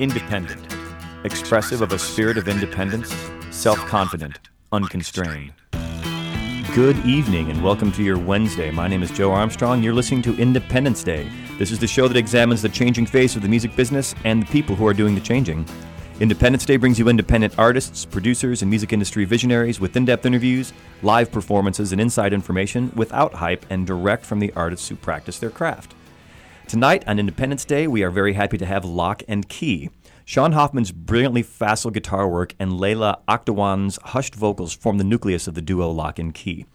Independent. Expressive of a spirit of independence, self confident, unconstrained. Good evening and welcome to your Wednesday. My name is Joe Armstrong. You're listening to Independence Day. This is the show that examines the changing face of the music business and the people who are doing the changing. Independence Day brings you independent artists, producers, and music industry visionaries with in depth interviews, live performances, and inside information without hype and direct from the artists who practice their craft. Tonight on Independence Day, we are very happy to have Loch and Key. Sean Hoffman's brilliantly facile guitar work and Layla Akhtawan's hushed vocals form the nucleus of the duo Loch and Key.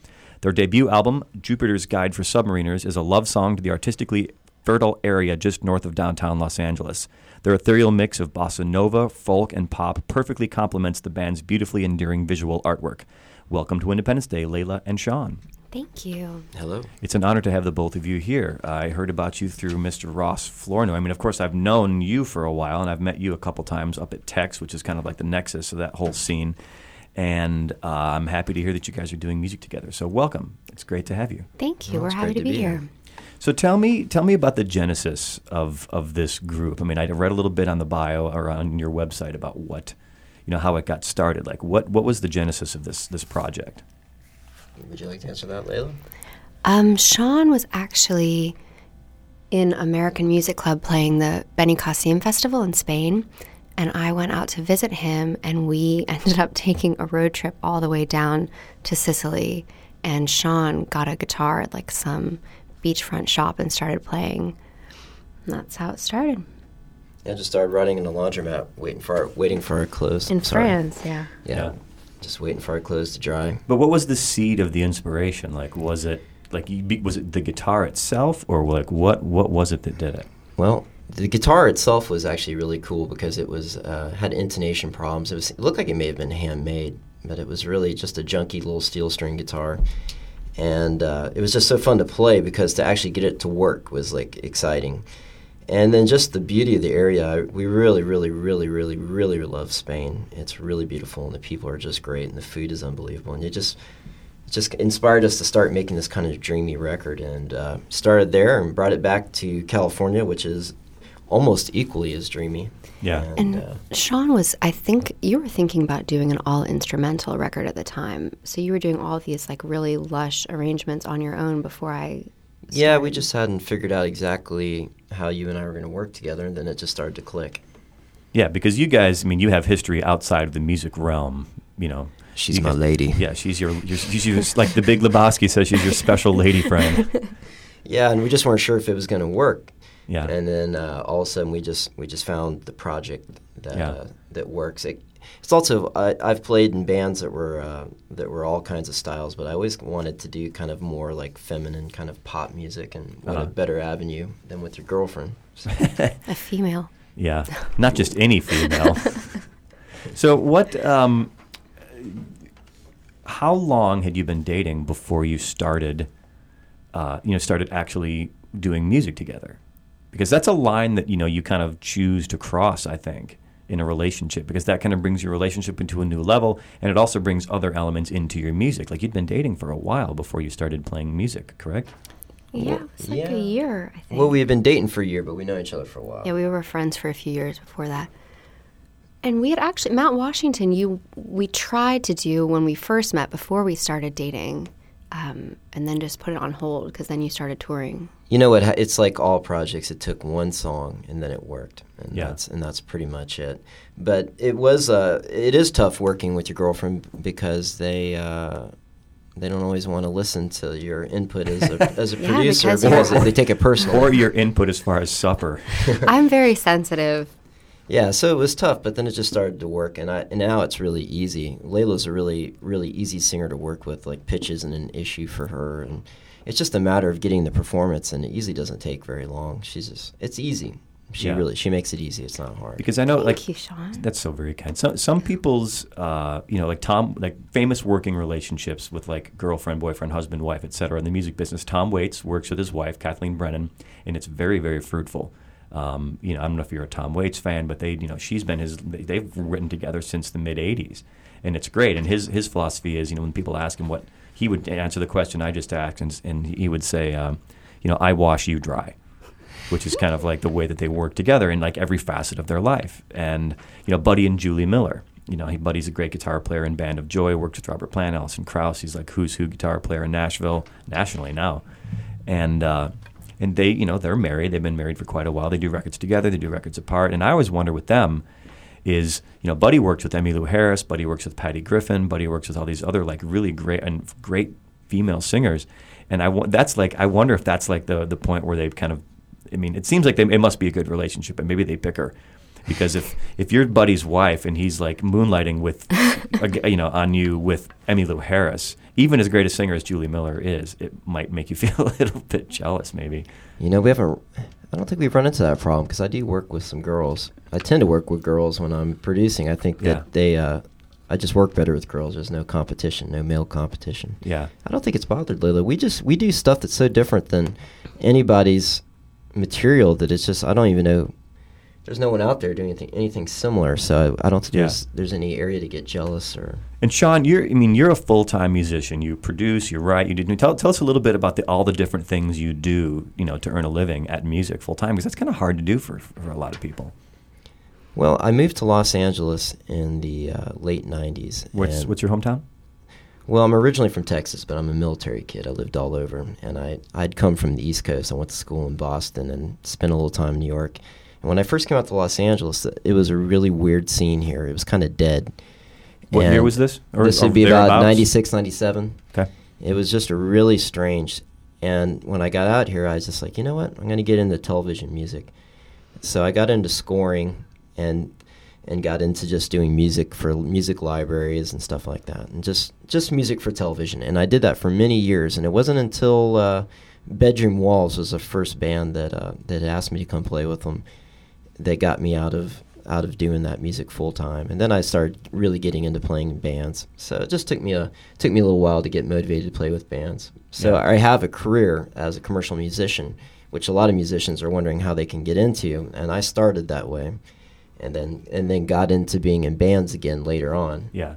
Their debut album, Jupiter's Guide for Submariners, is a love song to the artistically fertile area just north of downtown Los Angeles. Their ethereal mix of bossa nova, folk, and pop perfectly complements the band's beautifully endearing visual artwork. Welcome to Independence Day, Layla and Sean. Thank you. Hello. It's an honor to have the both of you here. I heard about you through Mr. Ross Florno. I mean, of course, I've known you for a while, and I've met you a couple times up at Tex, which is kind of like the nexus of that whole scene. And uh, I'm happy to hear that you guys are doing music together. So, welcome. It's great to have you. Thank you. Well, We're happy to to be, be here. here. So, tell me, tell me about the genesis of of this group. I mean, I read a little bit on the bio or on your website about what, you know, how it got started. Like, what what was the genesis of this this project? Would you like to answer that, Layla? Um, Sean was actually in American Music Club playing the Benny Benicassim Festival in Spain. And I went out to visit him, and we ended up taking a road trip all the way down to Sicily. And Sean got a guitar at like some beachfront shop and started playing. And that's how it started. I just started running in the laundromat, waiting for our, waiting for our clothes. In Sorry. France, yeah. Yeah. Just waiting for our clothes to dry. But what was the seed of the inspiration? Like, was it like was it the guitar itself, or like what what was it that did it? Well, the guitar itself was actually really cool because it was uh, had intonation problems. It was it looked like it may have been handmade, but it was really just a junky little steel string guitar. And uh, it was just so fun to play because to actually get it to work was like exciting. And then just the beauty of the area. We really, really, really, really, really love Spain. It's really beautiful, and the people are just great, and the food is unbelievable. And it just, it just inspired us to start making this kind of dreamy record, and uh, started there and brought it back to California, which is almost equally as dreamy. Yeah. And uh, Sean was, I think you were thinking about doing an all instrumental record at the time. So you were doing all these like really lush arrangements on your own before I. yeah, we just hadn't figured out exactly how you and I were going to work together, and then it just started to click. Yeah, because you guys, I mean, you have history outside of the music realm. You know, She's You my guys- lady. Yeah, she's your, your she's your, like the Big Lebowski says, she's your special lady friend. Yeah, and we just weren't sure if it was going to work. Yeah. And then uh, all of a sudden, we just we just found the project that Yeah. uh, that works. It, it's also I, I've played in bands that were uh, that were all kinds of styles, but I always wanted to do kind of more like feminine kind of pop music, and what Uh-huh. a better avenue than with your girlfriend. So, A female. Yeah, not just any female. so, what? Um, how long had you been dating before you started? Uh, you know, started actually doing music together, because that's a line that you know you kind of choose to cross. I think in a relationship because that kind of brings your relationship into a new level and it also brings other elements into your music like you'd been dating for a while before you started playing music correct Yeah, Well, it's like yeah. a year, I think. well, we had been dating for a year, but we know each other for a while. Yeah, we were friends for a few years before that. And we had actually Mount Washington. You we tried to do when we first met before we started dating, um, and then just put it on hold because then you started touring. You know what? It's like all projects. It took one song and then it worked, and Yeah. that's and that's pretty much it. But it was uh, it is tough working with your girlfriend because they uh, they don't always want to listen to your input as a as a Yeah, producer because because, they, they take it personal. or your input as far as supper I'm very sensitive. Yeah, so it was tough, but then it just started to work, and I and now it's really easy. Layla's a really really easy singer to work with. Like pitch isn't an issue for her, and it's just a matter of getting the performance, and it usually doesn't take very long. She's just it's easy. She Yeah. really she makes it easy. It's not hard. because i know Thank like you, Sean. That's so very kind. Some some people's, uh, you know, like Tom, like famous working relationships with like girlfriend, boyfriend, husband, wife, etc. In the music business, Tom Waits works with his wife Kathleen Brennan, and it's very very fruitful. Um, you know, I don't know if you're a Tom Waits fan, but they, you know, she's been his. they- They've written together since the mid '80s, and it's great. And his his philosophy is, you know, when people ask him what he would answer the question I just asked, and, and he would say, um, you know, I wash you dry. which is kind of like the way that they work together in like every facet of their life. And you know, Buddy and Julie Miller. You know, he, Buddy's a great guitar player in Band of Joy. Works with Robert Plant, Alison Krauss. He's like who's who guitar player in Nashville, nationally now. And uh, and they, you know, they're married. They've been married for quite a while. They do records together. They do records apart. And I always wonder with them is you know Buddy works with Emmylou Harris, Buddy works with Patty Griffin, Buddy works with all these other like really great and great female singers, and I that's like I wonder if that's like the the point where they've kind of, I mean, it seems like they, it must be a good relationship, and maybe they pick her. Because if, if you're Buddy's wife and he's like moonlighting with, you know, on you with Emmylou Harris, even as great a singer as Julie Miller is, it might make you feel a little bit jealous, maybe. You know, we haven't. I don't think we've run into that problem because I do work with some girls. I tend to work with girls when I'm producing. I think that Yeah. they. Uh, I just work better with girls. There's no competition, no male competition. Yeah. I don't think it's bothered Lila. We just we do stuff that's so different than anybody's material that it's just I don't even know. There's no one out there doing anything anything similar, so I don't think Yeah. there's there's any area to get jealous or. And Sean, you're I mean you're a full time musician. You produce, you write, you do. Tell, tell us a little bit about the, all the different things you do, you know, to earn a living at music full time because that's kind of hard to do for for a lot of people. Well, I moved to Los Angeles in the uh, late '90s. What's what's your hometown? Well, I'm originally from Texas, but I'm a military kid. I lived all over, and I I'd come from the East Coast. I went to school in Boston and spent a little time in New York. And when I first came out to Los Angeles, it was a really weird scene here. It was kind of dead. What year was this? Or- this would be about thereabouts? 96, 97. Okay. It was just a really strange. And when I got out here, I was just like, you know what? I'm going to get into television music. So I got into scoring and and got into just doing music for music libraries and stuff like that, and just just music for television. And I did that for many years. And it wasn't until uh, Bedroom Walls was the first band that uh, that asked me to come play with them that got me out of out of doing that music full time. And then I started really getting into playing in bands. So it just took me a took me a little while to get motivated to play with bands. So Yeah. I have a career as a commercial musician, which a lot of musicians are wondering how they can get into, and I started that way. And then and then got into being in bands again later on Yeah.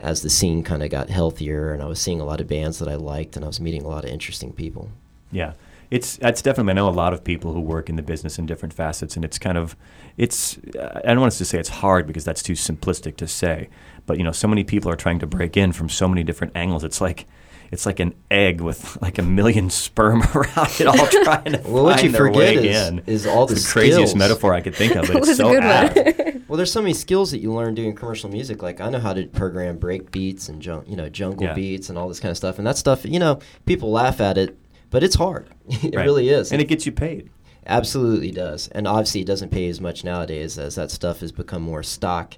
as the scene kind of got healthier and I was seeing a lot of bands that I liked and I was meeting a lot of interesting people. Yeah, it's that's definitely. I know a lot of people who work in the business in different facets, and it's kind of, it's. I don't want us to say it's hard because that's too simplistic to say, but you know, so many people are trying to break in from so many different angles. It's like, it's like an egg with like a million sperm around it, all trying to Well, what find you their forget way is- in. is all It's the the craziest skills. metaphor I could think of, but it's so good apt. Well, there's so many skills that you learn doing commercial music. Like I know how to program break beats and jun- you know jungle Yeah. beats and all this kind of stuff. And that stuff, you know, people laugh at it, but it's hard. it Right. really is. and it gets you paid. absolutely does. And obviously, it doesn't pay as much nowadays as that stuff has become more stock.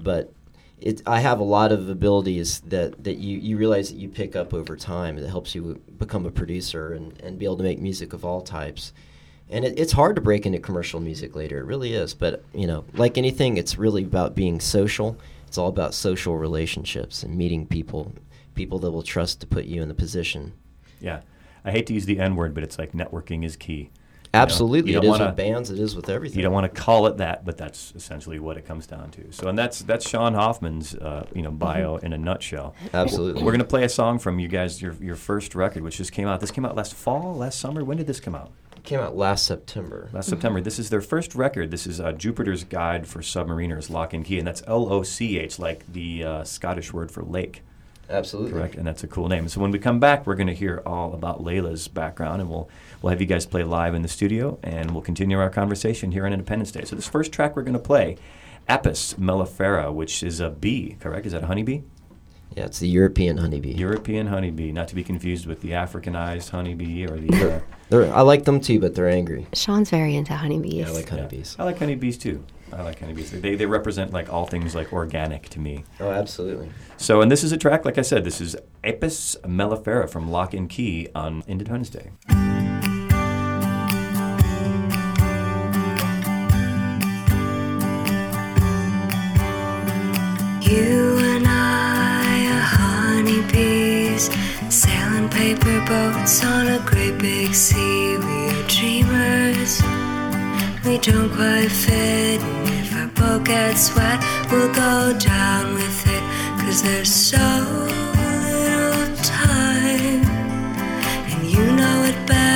But it, I have a lot of abilities that, that you, you realize that you pick up over time that helps you become a producer and, and be able to make music of all types. And it, it's hard to break into commercial music later. It really is. But, you know, like anything, it's really about being social. It's all about social relationships and meeting people, people that will trust to put you in the position. Yeah, I hate to use the N word, but it's like networking is key. know, Absolutely. you it don't wanna- with bands, it is with everything. You don't want to call it that, but that's essentially what it comes down to. So, and that's that's Sean Hoffman's uh, you know bio in a nutshell. Absolutely. We're gonna play a song from you guys, your your first record, which just came out. This came out last fall, last summer. When did this come out? It came out last September. Last September. This is their first record. This is uh, Jupiter's Guide for Submariners, Loch and Key, and that's L O C H, like the uh, Scottish word for lake. Absolutely. Correct, and that's a cool name. So when we come back, we're going to hear all about Layla's background, and we'll we'll have you guys play live in the studio, and we'll continue our conversation here on Independence Day. So this first track we're going to play, Apis mellifera, which is a bee. Correct? Is that a honeybee? Yeah, it's the European honeybee. European honeybee, not to be confused with the Africanized honeybee or the. Uh, I like them too, but they're angry. Sean's very into honeybees. Yeah, I like yeah. honeybees. I like honeybees too. I like honeybees. They they represent like all things like organic to me. Oh, absolutely. So, and this is a track, like I said, this is Apis mellifera from Loch and Key on Independence Day. You and I are honeybees, sailing paper boats on a great big sea. We are dreamers. We don't quite fit, if our boat gets wet, we'll go down with it. Cause there's so little time, and you know it better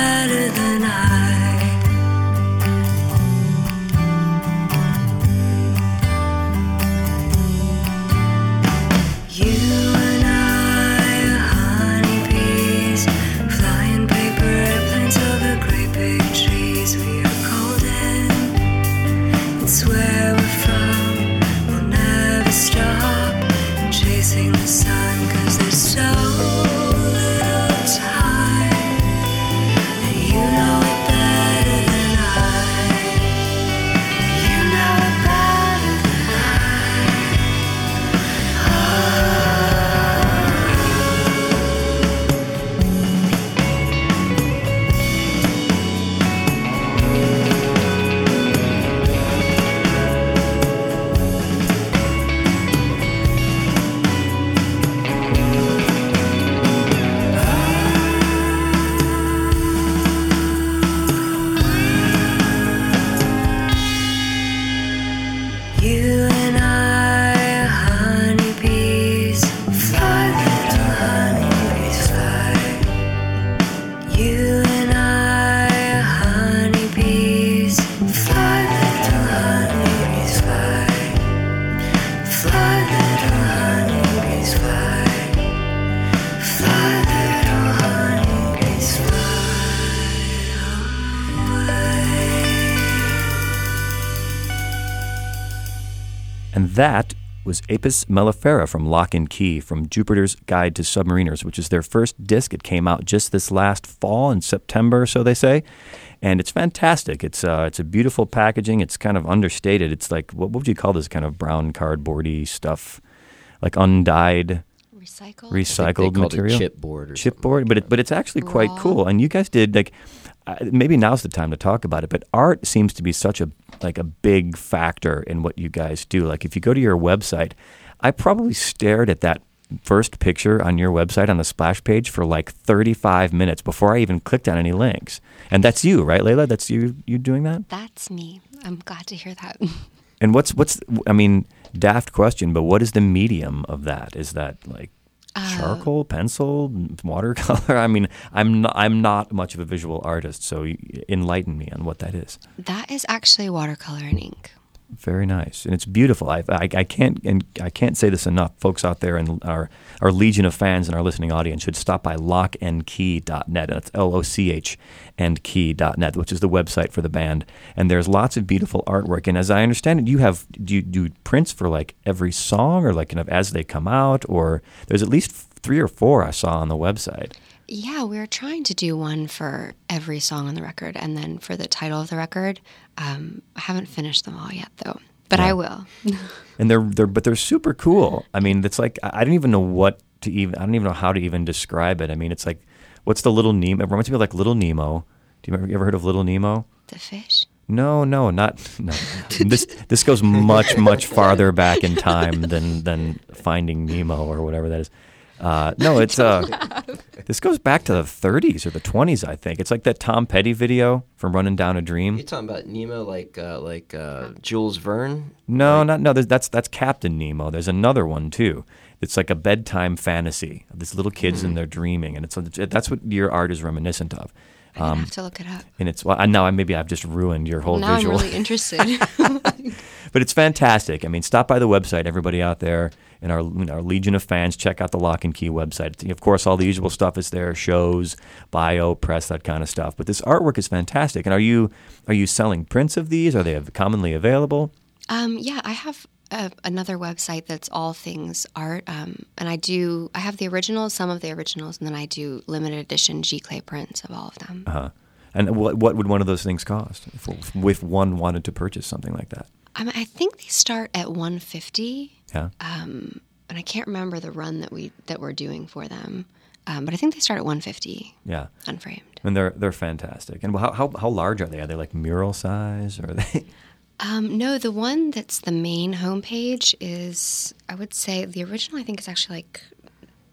Apis mellifera from Loch and Key from Jupiter's Guide to Submariners, which is their first disc. It came out just this last fall in September, so they say. And it's fantastic. It's uh, it's a beautiful packaging. It's kind of understated. It's like what, what would you call this kind of brown cardboardy stuff, like undyed Recycle. recycled they material it chipboard or chipboard, but it, but it's actually quite Raw. cool. And you guys did like maybe now's the time to talk about it. But art seems to be such a like a big factor in what you guys do. Like if you go to your website, I probably stared at that first picture on your website on the splash page for like 35 minutes before I even clicked on any links. And that's you, right, Layla? That's you you doing that? That's me. I'm glad to hear that. And what's what's I mean, daft question, but what is the medium of that? Is that like charcoal, pencil, watercolor? I mean, I'm not, I'm not much of a visual artist, so enlighten me on what that is. that is actually watercolor and ink. Very nice, and it's beautiful. I, I, I can't and I can't say this enough. Folks out there and our our legion of fans and our listening audience should stop by lochandkey.net. That's L O C H and key.net, which is the website for the band. And there's lots of beautiful artwork. And as I understand it, you have do you do prints for like every song or like kind of as they come out, or there's at least three or four I saw on the website. Yeah, we're trying to do one for every song on the record, and then for the title of the record. Um, I haven't finished them all yet, though, but I will. and they're they're but they're super cool. I mean, it's like I I don't even know what to even I don't even know how to even describe it. I mean, it's like what's the little Nemo? It reminds me of like Little Nemo. Do you ever, you ever heard of Little Nemo? the fish. No, no, not no. this this goes much much farther back in time than than Finding Nemo or whatever that is. Uh, no, it's uh, this goes back to the 30s or the 20s, I think. It's like that Tom Petty video from Running Down a Dream. You're talking about Nemo, like uh, like uh, Jules Verne. No, not no. That's that's Captain Nemo. There's another one too. It's like a bedtime fantasy. These little kids and they're dreaming, and it's that's what your art is reminiscent of. I Um, have to look it up. And it's well, now maybe I've just ruined your whole now visual. I'm really interested. but it's fantastic. I mean, stop by the website, everybody out there, and our you know, our legion of fans. Check out the Loch and Key website. Of course, all the usual stuff is there: shows, bio, press, that kind of stuff. But this artwork is fantastic. And are you are you selling prints of these? Are they commonly available? Um, yeah, I have another website that's all things art, um, and I do. I have the originals, some of the originals, and then I do limited edition giclée prints of all of them. Uh-huh. And what what would one of those things cost if, if one wanted to purchase something like that? I, mean, I think they start at 150, Yeah. and I can't remember the run that we that we're doing for them, um, but I think they start at 150 yeah. unframed. And they're they're fantastic. And how, how how large are they? Are they like mural size or are they? Um, no, the one that's the main homepage is, I would say, the original. I think is actually like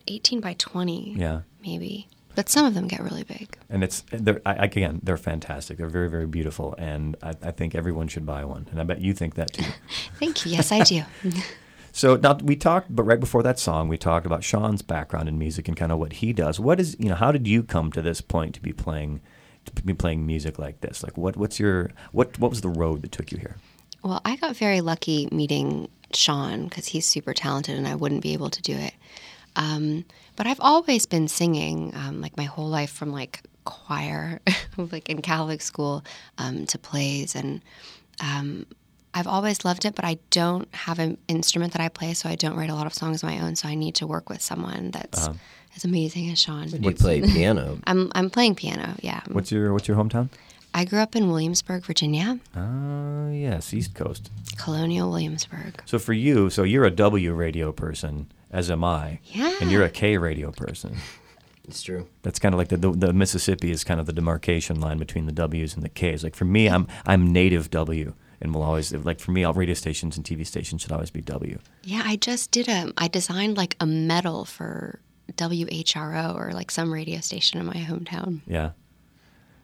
18 by 20. Yeah. maybe. But some of them get really big. And it's they're I, again they're fantastic. They're very very beautiful, and I, I think everyone should buy one. And I bet you think that too. Thank you. Yes, I do. So now we talked, but right before that song, we talked about Sean's background in music and kind of what he does. What is you know how did you come to this point to be playing to be playing music like this? Like what what's your what what was the road that took you here? Well, I got very lucky meeting Sean because he's super talented and I wouldn't be able to do it. Um, but I've always been singing, um, like my whole life, from like choir, like in Catholic school, um, to plays, and um, I've always loved it. But I don't have an instrument that I play, so I don't write a lot of songs of my own. So I need to work with someone that's as amazing as Sean. You play piano. I'm I'm playing piano. Yeah, What's your what's your hometown? I grew up in Williamsburg, Virginia, Uh, yes, East Coast. colonial Williamsburg. So for you, so you're a W radio person, as am I. Yeah. And you're a K radio person. It's true. That's kind of like the, the the Mississippi is kind of the demarcation line between the W's and the K's. Like for me, I'm I'm native W, and will always like for me, all radio stations and TV stations should always be W. Yeah, I just did a. I designed like a medal for WHRO or like some radio station in my hometown. Yeah.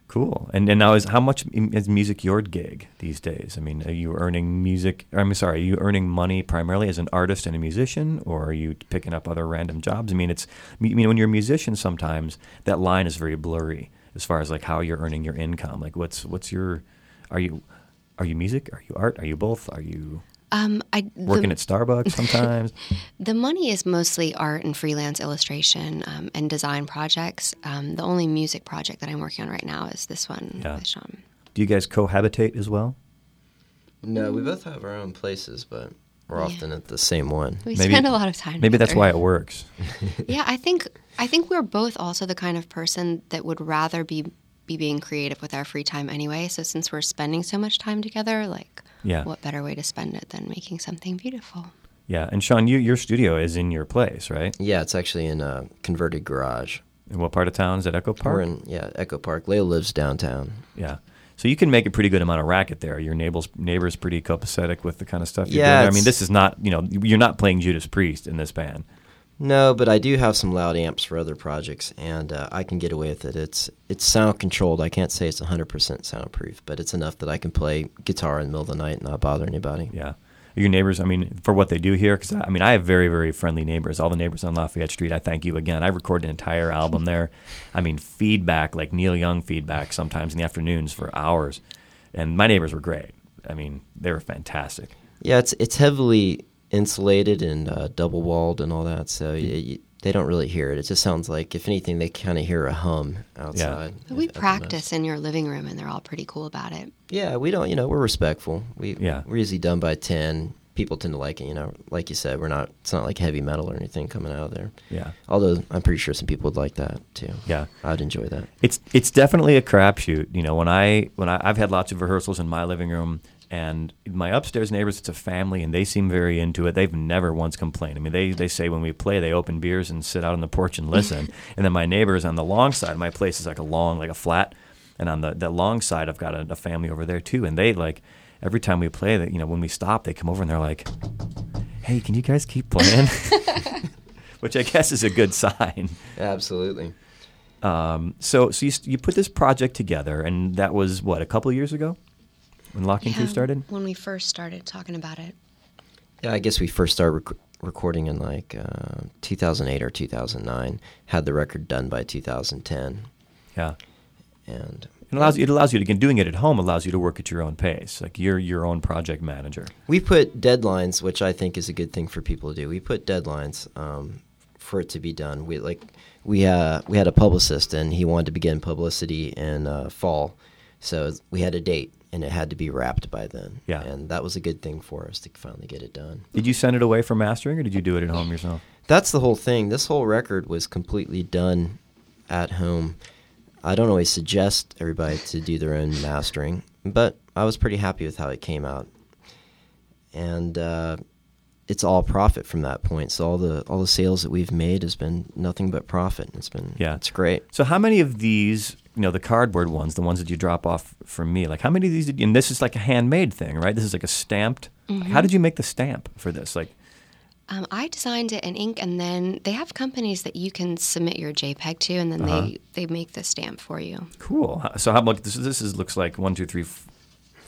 Cool. And and now is how much is music your gig these days? I mean, are you earning music? I'm sorry, are you earning money primarily as an artist and a musician, or are you picking up other random jobs? I mean, it's I mean when you're a musician, sometimes that line is very blurry as far as like how you're earning your income. Like, what's what's your are you are you music? Are you art? Are you both? Are you Um, I working the, at Starbucks sometimes? the money is mostly art and freelance illustration um, and design projects. Um, the only music project that I'm working on right now is this one Yeah. with Sean. Do you guys cohabitate as well? No, we both have our own places, but we're often at the same one. We Maybe- spend a lot of time. Maybe that's why it works. Yeah, I think I think we're both also the kind of person that would rather be be being creative with our free time anyway. So since we're spending so much time together, like, Yeah. what better way to spend it than making something beautiful? Yeah. And Sean, you, your studio is in your place, right? Yeah, it's actually in a converted garage. In what part of town? Is it Echo Park? We're in yeah Echo Park. Layla lives downtown. Yeah. So you can make a pretty good amount of racket there. Your neighbors neighbors pretty copacetic with the kind of stuff you're Yeah, doing. I mean, this is not you know you're not playing Judas Priest in this band. No, but I do have some loud amps for other projects, and uh, I can get away with it. It's it's sound controlled. I can't say it's 100% soundproof, but it's enough that I can play guitar in the middle of the night and not bother anybody. Yeah. Your neighbors, I mean, for what they do here, because I mean, I have very, very friendly neighbors. All the neighbors on Lafayette Street, I thank you again. I recorded an entire album there. I mean, feedback, like Neil Young feedback, sometimes in the afternoons for hours. And my neighbors were great. I mean, they were fantastic. Yeah, it's it's heavily insulated and uh, double walled and all that, so y y they don't really hear it. It just sounds like, if anything, they kind of hear a hum outside. But we at the most. practice in your living room, and they're all pretty cool about it. Yeah, we don't. You know, we're respectful. We Yeah. we're usually done by ten. People tend to like it. You know, like you said, we're not. It's not like heavy metal or anything coming out of there. Yeah. Although I'm pretty sure some people would like that too. Yeah. I'd enjoy that. It's it's definitely a crapshoot. You know, when I when I, I've had lots of rehearsals in my living room, and my upstairs neighbors, it's a family, and they seem very into it. They've never once complained. I mean, they they say when we play, they open beers and sit out on the porch and listen. and then my neighbors on the long side, my place is like a long, like a flat, and on the the long side, I've got a, a family over there too, and they like every time we play that, you know, when we stop, they come over and they're like, "Hey, can you guys keep playing?" Which I guess is a good sign. Absolutely. Um, so, so you, you put this project together, and that was what a couple of years ago when Locking Two started. When we first started talking about it. Yeah, I guess we first started rec- recording in like uh, 2008 or 2009. Had the record done by 2010, Yeah, and it allows you. It allows you to again doing it at home allows you to work at your own pace. Like you're your own project manager. we put deadlines, which I think is a good thing for people to do. We put deadlines um, for it to be done. We like we uh, we had a publicist, and he wanted to begin publicity in uh, fall, so we had a date, and it had to be wrapped by then. Yeah. and that was a good thing for us to finally get it done. Did you send it away for mastering, or did you do it at home yourself? That's the whole thing. This whole record was completely done at home. I don't always suggest everybody to do their own mastering, but I was pretty happy with how it came out. And uh, it's all profit from that point. So all the all the sales that we've made has been nothing but profit. It's been Yeah. it's great. So, how many of these, you know, the cardboard ones, the ones that you drop off for me, like how many of these did you, and this is like a handmade thing, right? This is like a stamped. How did you make the stamp for this? Like, Um, I designed it in ink, and then they have companies that you can submit your JPEG to, and then Uh-huh. they, they make the stamp for you. Cool. So how much? This, this is looks like one, two, three, f-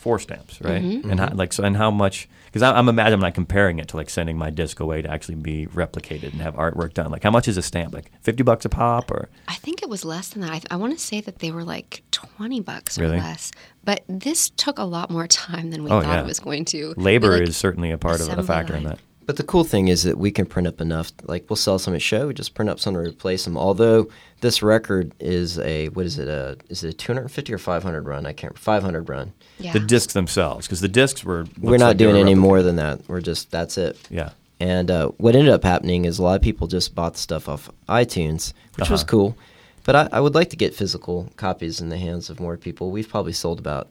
four stamps, right? And how, like so, and how much? Because I'm imagining I'm not comparing it to like sending my disc away to actually be replicated and have artwork done. Like how much is a stamp? Like fifty bucks a pop, or I think it was less than that. I, I want to say that they were like 20 bucks or Really? less. But this took a lot more time than we Oh, thought yeah. it was going to. labor We, like, is certainly a part of a factor in that. But the cool thing is that we can print up enough. Like we'll sell some at show, we just print up some to replace them. Although this record is a what is it? A is it a 250 or 500 run? I can't. 500 run. Yeah. The discs themselves, because the discs were. We're not like doing were any replicated. more than that. We're just that's it. Yeah. And uh, what ended up happening is a lot of people just bought the stuff off iTunes, which was Uh-huh. cool. But I, I would like to get physical copies in the hands of more people. We've probably sold about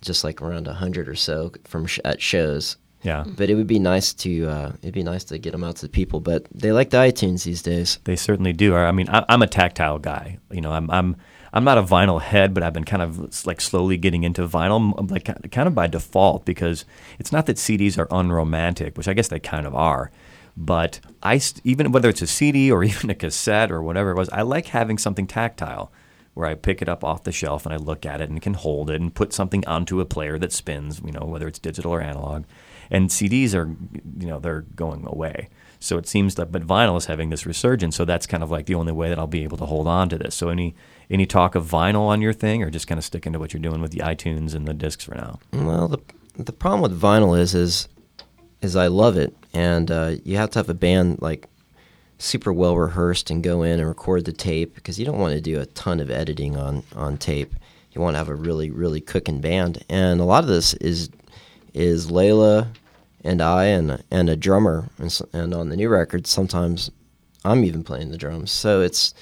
just like around a hundred or so from sh- at shows. Yeah. But it would be nice to uh, it'd be nice to get them out to the people. But they like the iTunes these days. They certainly do. I mean, I, I'm a tactile guy. You know, I'm I'm I'm not a vinyl head, but I've been kind of like slowly getting into vinyl, like kind of by default, because it's not that CDs are unromantic, which I guess they kind of are. But I st- even whether it's a CD or even a cassette or whatever it was, I like having something tactile, where I pick it up off the shelf and I look at it and can hold it and put something onto a player that spins. You know, whether it's digital or analog. And CDs are, you know, they're going away. So it seems that, but vinyl is having this resurgence. So that's kind of like the only way that I'll be able to hold on to this. So any any talk of vinyl on your thing, or just kind of sticking to what you're doing with the iTunes and the discs for now? Well, the the problem with vinyl is is is I love it, and uh, you have to have a band like super well rehearsed and go in and record the tape because you don't want to do a ton of editing on on tape. You want to have a really really cooking band, and a lot of this is is Layla and I and and a drummer, and, and on the new record, sometimes I'm even playing the drums. So it's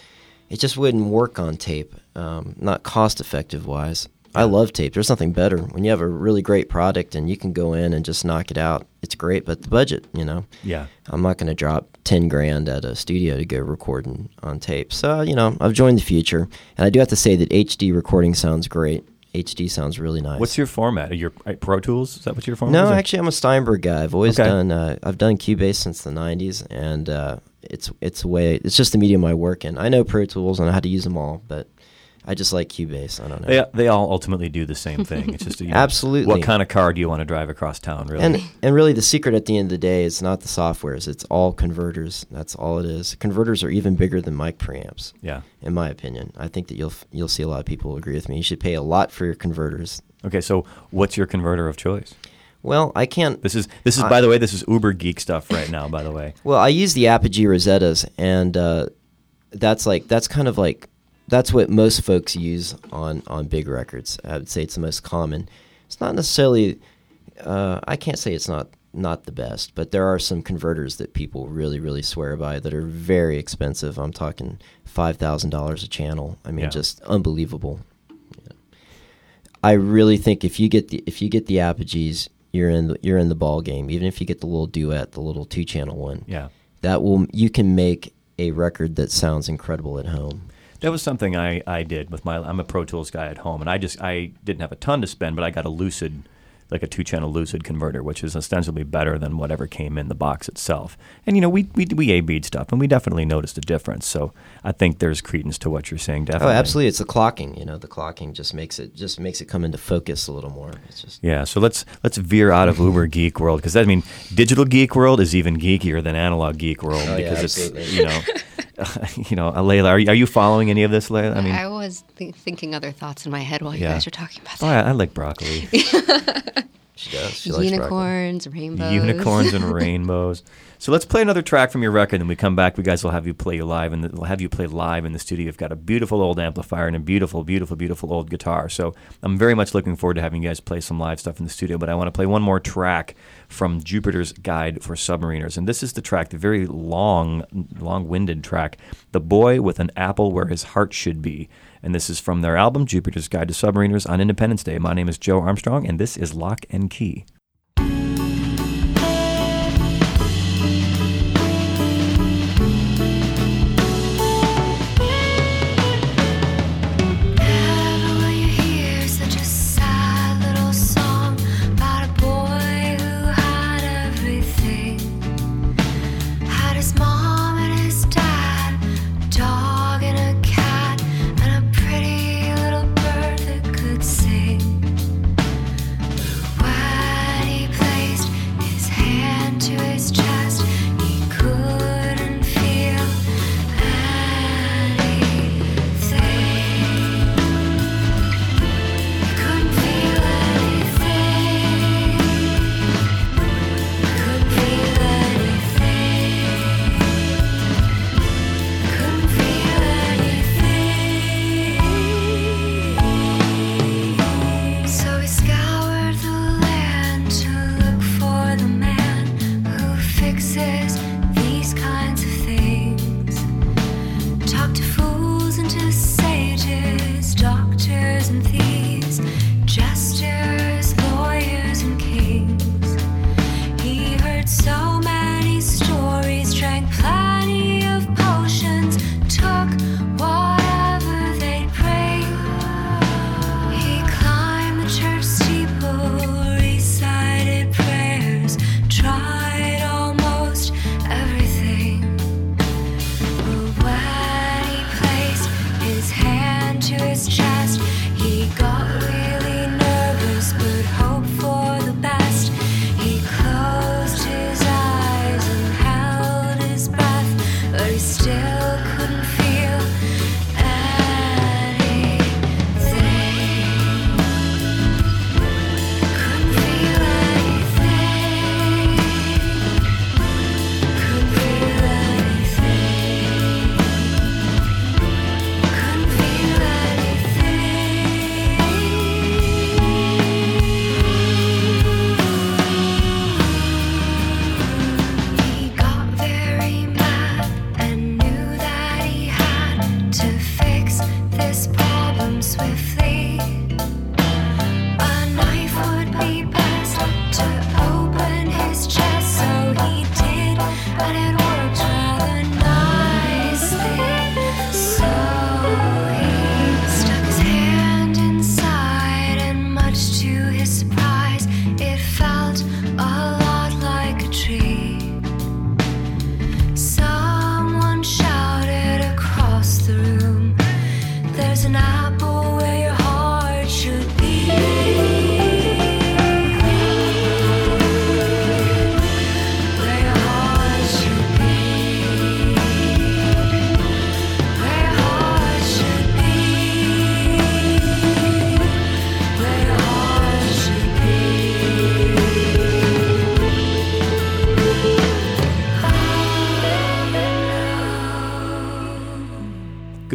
it just wouldn't work on tape, um, not cost effective wise. I love tape. There's nothing better when you have a really great product and you can go in and just knock it out. It's great, but the budget, you know, Yeah. I'm not going to drop ten grand at a studio to go recording on tape. So you know, I've joined the future, and I do have to say that HD recording sounds great. HD sounds really nice. What's your format? Are your uh, Pro Tools? Is that what your format No, is? actually, I'm a Steinberg guy. I've always Okay. done. Uh, I've done Cubase since the '90s, and uh, it's it's a way. It's just the medium I work in. I know Pro Tools. And I know how to use them all, but I just like Cubase. I don't know. They, they all ultimately do the same thing. It's just you know, Absolutely. what kind of car do you want to drive across town, really? And and really, the secret at the end of the day is not the softwares. It's all converters. That's all it is. Converters are even bigger than mic preamps, yeah. in my opinion. I think that you'll you'll see a lot of people agree with me. You should pay a lot for your converters. Okay, so what's your converter of choice? Well, I can't. This is this is I- by the way, this is uber geek stuff right now. By the way, Well, I use the Apogee Rosettas, and uh, that's like that's kind of like that's what most folks use on on big records. I would say it's the most common. It's not necessarily. Uh, I can't say it's not not the best, but there are some converters that people really really swear by that are very expensive. I'm talking five thousand dollars a channel. I mean, Yeah. just unbelievable. I really think if you get the if you get the Apogees, you're in the, you're in the ball game. Even if you get the little duet, the little two channel one yeah. that will you can make a record that sounds incredible at home. That was something I, I did with my. I'm a Pro Tools guy at home, and I just I didn't have a ton to spend, but I got a Lucid, like a two channel Lucid converter, which is ostensibly better than whatever came in the box itself. And you know we we we A B'd stuff, and we definitely noticed a difference. So I think there's credence to what you're saying. Definitely. Oh, absolutely! It's the clocking. You know, the clocking just makes it just makes it come into focus a little more. It's just Yeah, so let's let's veer out of Uber geek world because I mean, digital geek world is even geekier than analog geek world Oh, yeah, because it's you know, you know, uh, Layla, are you, are you following any of this, Layla? I mean, I was th- thinking other thoughts in my head while you Yeah. guys were talking about oh. I, I like broccoli, she does. She. Unicorns, rainbows. unicorns and rainbows. So let's play another track from your record, and we come back. We guys will have you play live, and we'll have you play live in the studio. You've got a beautiful old amplifier and a beautiful, beautiful, beautiful old guitar. So I'm very much looking forward to having you guys play some live stuff in the studio. But I want to play one more track from Jupiter's Guide for Submariners, and this is the track, the very long, long-winded track, "The Boy with an Apple Where His Heart Should Be." And this is from their album Jupiter's Guide to Submariners on Independence Day. My name is Joe Armstrong, and this is Loch and Key.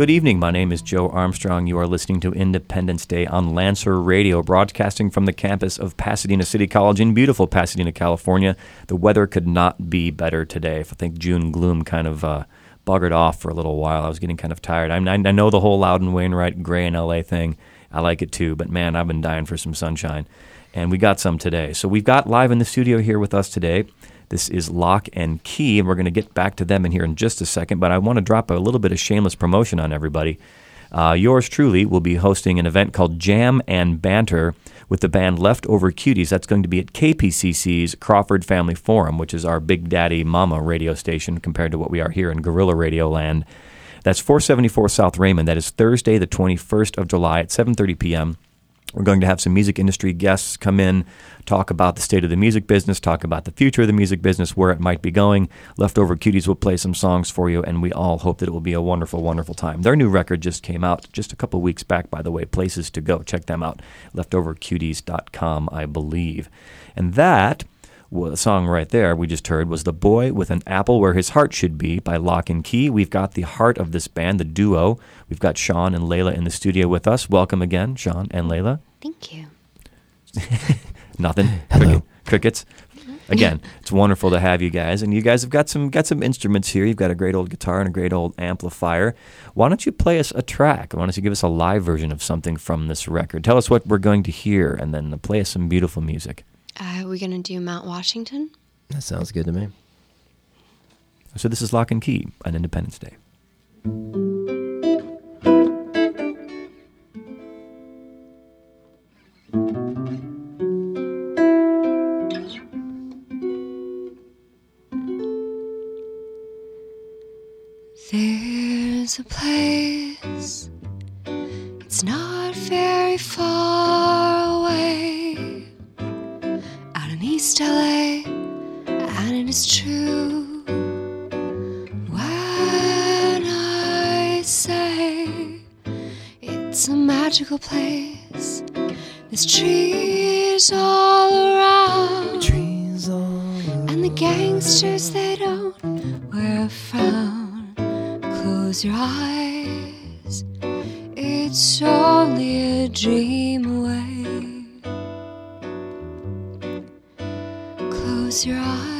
Good evening. My name is Joe Armstrong. You are listening to Independence Day on Lancer Radio, broadcasting from the campus of Pasadena City College in beautiful Pasadena, California. The weather could not be better today. I think June gloom kind of uh, buggered off for a little while. I was getting kind of tired. I, I know the whole Loudon Wainwright gray in LA thing. I like it too, but man, I've been dying for some sunshine. And we got some today. So we've got live in the studio here with us today. This is Loch and Key, and we're going to get back to them in here in just a second. But I want to drop a little bit of shameless promotion on everybody. Uh, yours truly will be hosting an event called Jam and Banter with the band Leftover Cuties. That's going to be at KPCC's Crawford Family Forum, which is our Big Daddy Mama radio station compared to what we are here in Guerrilla Radio Land. That's 474 South Raymond. That is Thursday, the 21st of July at 7:30 p.m. We're going to have some music industry guests come in, talk about the state of the music business, talk about the future of the music business, where it might be going. Leftover Cuties will play some songs for you, and we all hope that it will be a wonderful, wonderful time. Their new record just came out just a couple weeks back, by the way. Places to go. Check them out. Leftovercuties.com, I believe. And that well, the song right there we just heard was The Boy with an Apple Where His Heart Should Be by Loch and Key. We've got the heart of this band, the duo. We've got Sean and Layla in the studio with us. Welcome again, Sean and Layla. Thank you. Nothing. Hello. Crickets. Again, it's wonderful to have you guys, and you guys have got some got some instruments here. You've got a great old guitar and a great old amplifier. Why don't you play us a track? Why don't you give us a live version of something from this record? Tell us what we're going to hear, and then play us some beautiful music. Uh, we're going to do Mount Washington. That sounds good to me. So this is Loch and Key on Independence Day. There's a place, it's not very far East LA, and it is true when I say it's a magical place. There's trees all around. Trees all And the gangsters, they don't wear a frown. Close your eyes, it's only a dream your eyes,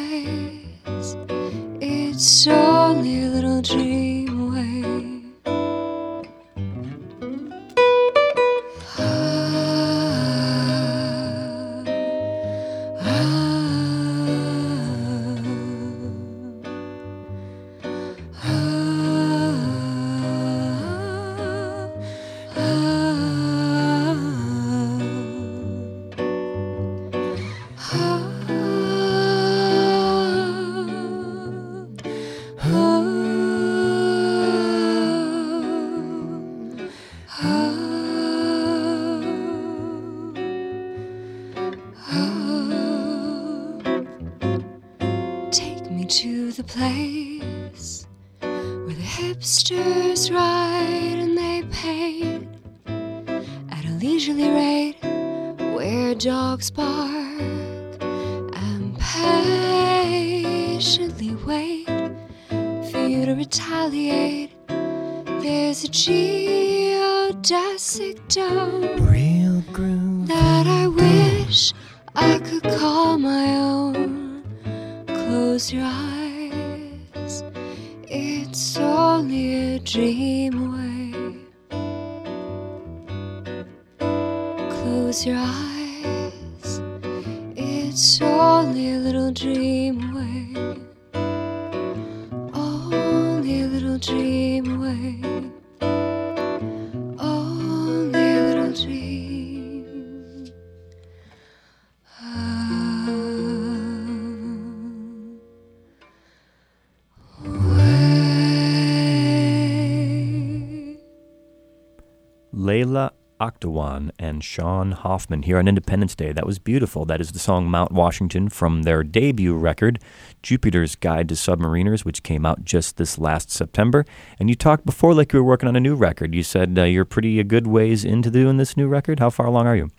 Octawan and Sean Hoffman here on Independence Day. That was beautiful. That is the song Mount Washington from their debut record, Jupiter's Guide to Submariners, which came out just this last September. And you talked before like you were working on a new record. You said uh, you're pretty a good ways into doing this new record. How far along are you?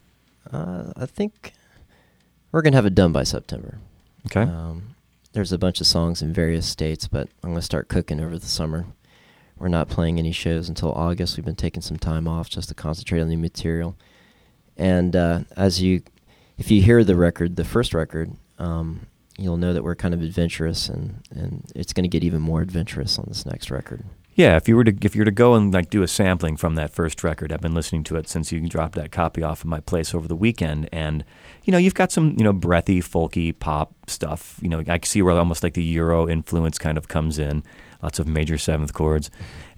Uh, I think we're gonna have it done by September. Okay. Um, there's a bunch of songs in various states, but I'm gonna start cooking over the summer. We're not playing any shows until August. We've been taking some time off just to concentrate on the material. And uh, as you, if you hear the record, the first record, um, you'll know that we're kind of adventurous, and, and it's going to get even more adventurous on this next record. Yeah, if you were to if you were to go and like do a sampling from that first record, I've been listening to it since you dropped that copy off of my place over the weekend, and you know you've got some you know breathy, folky pop stuff. You know I see where almost like the Euro influence kind of comes in lots of major seventh chords,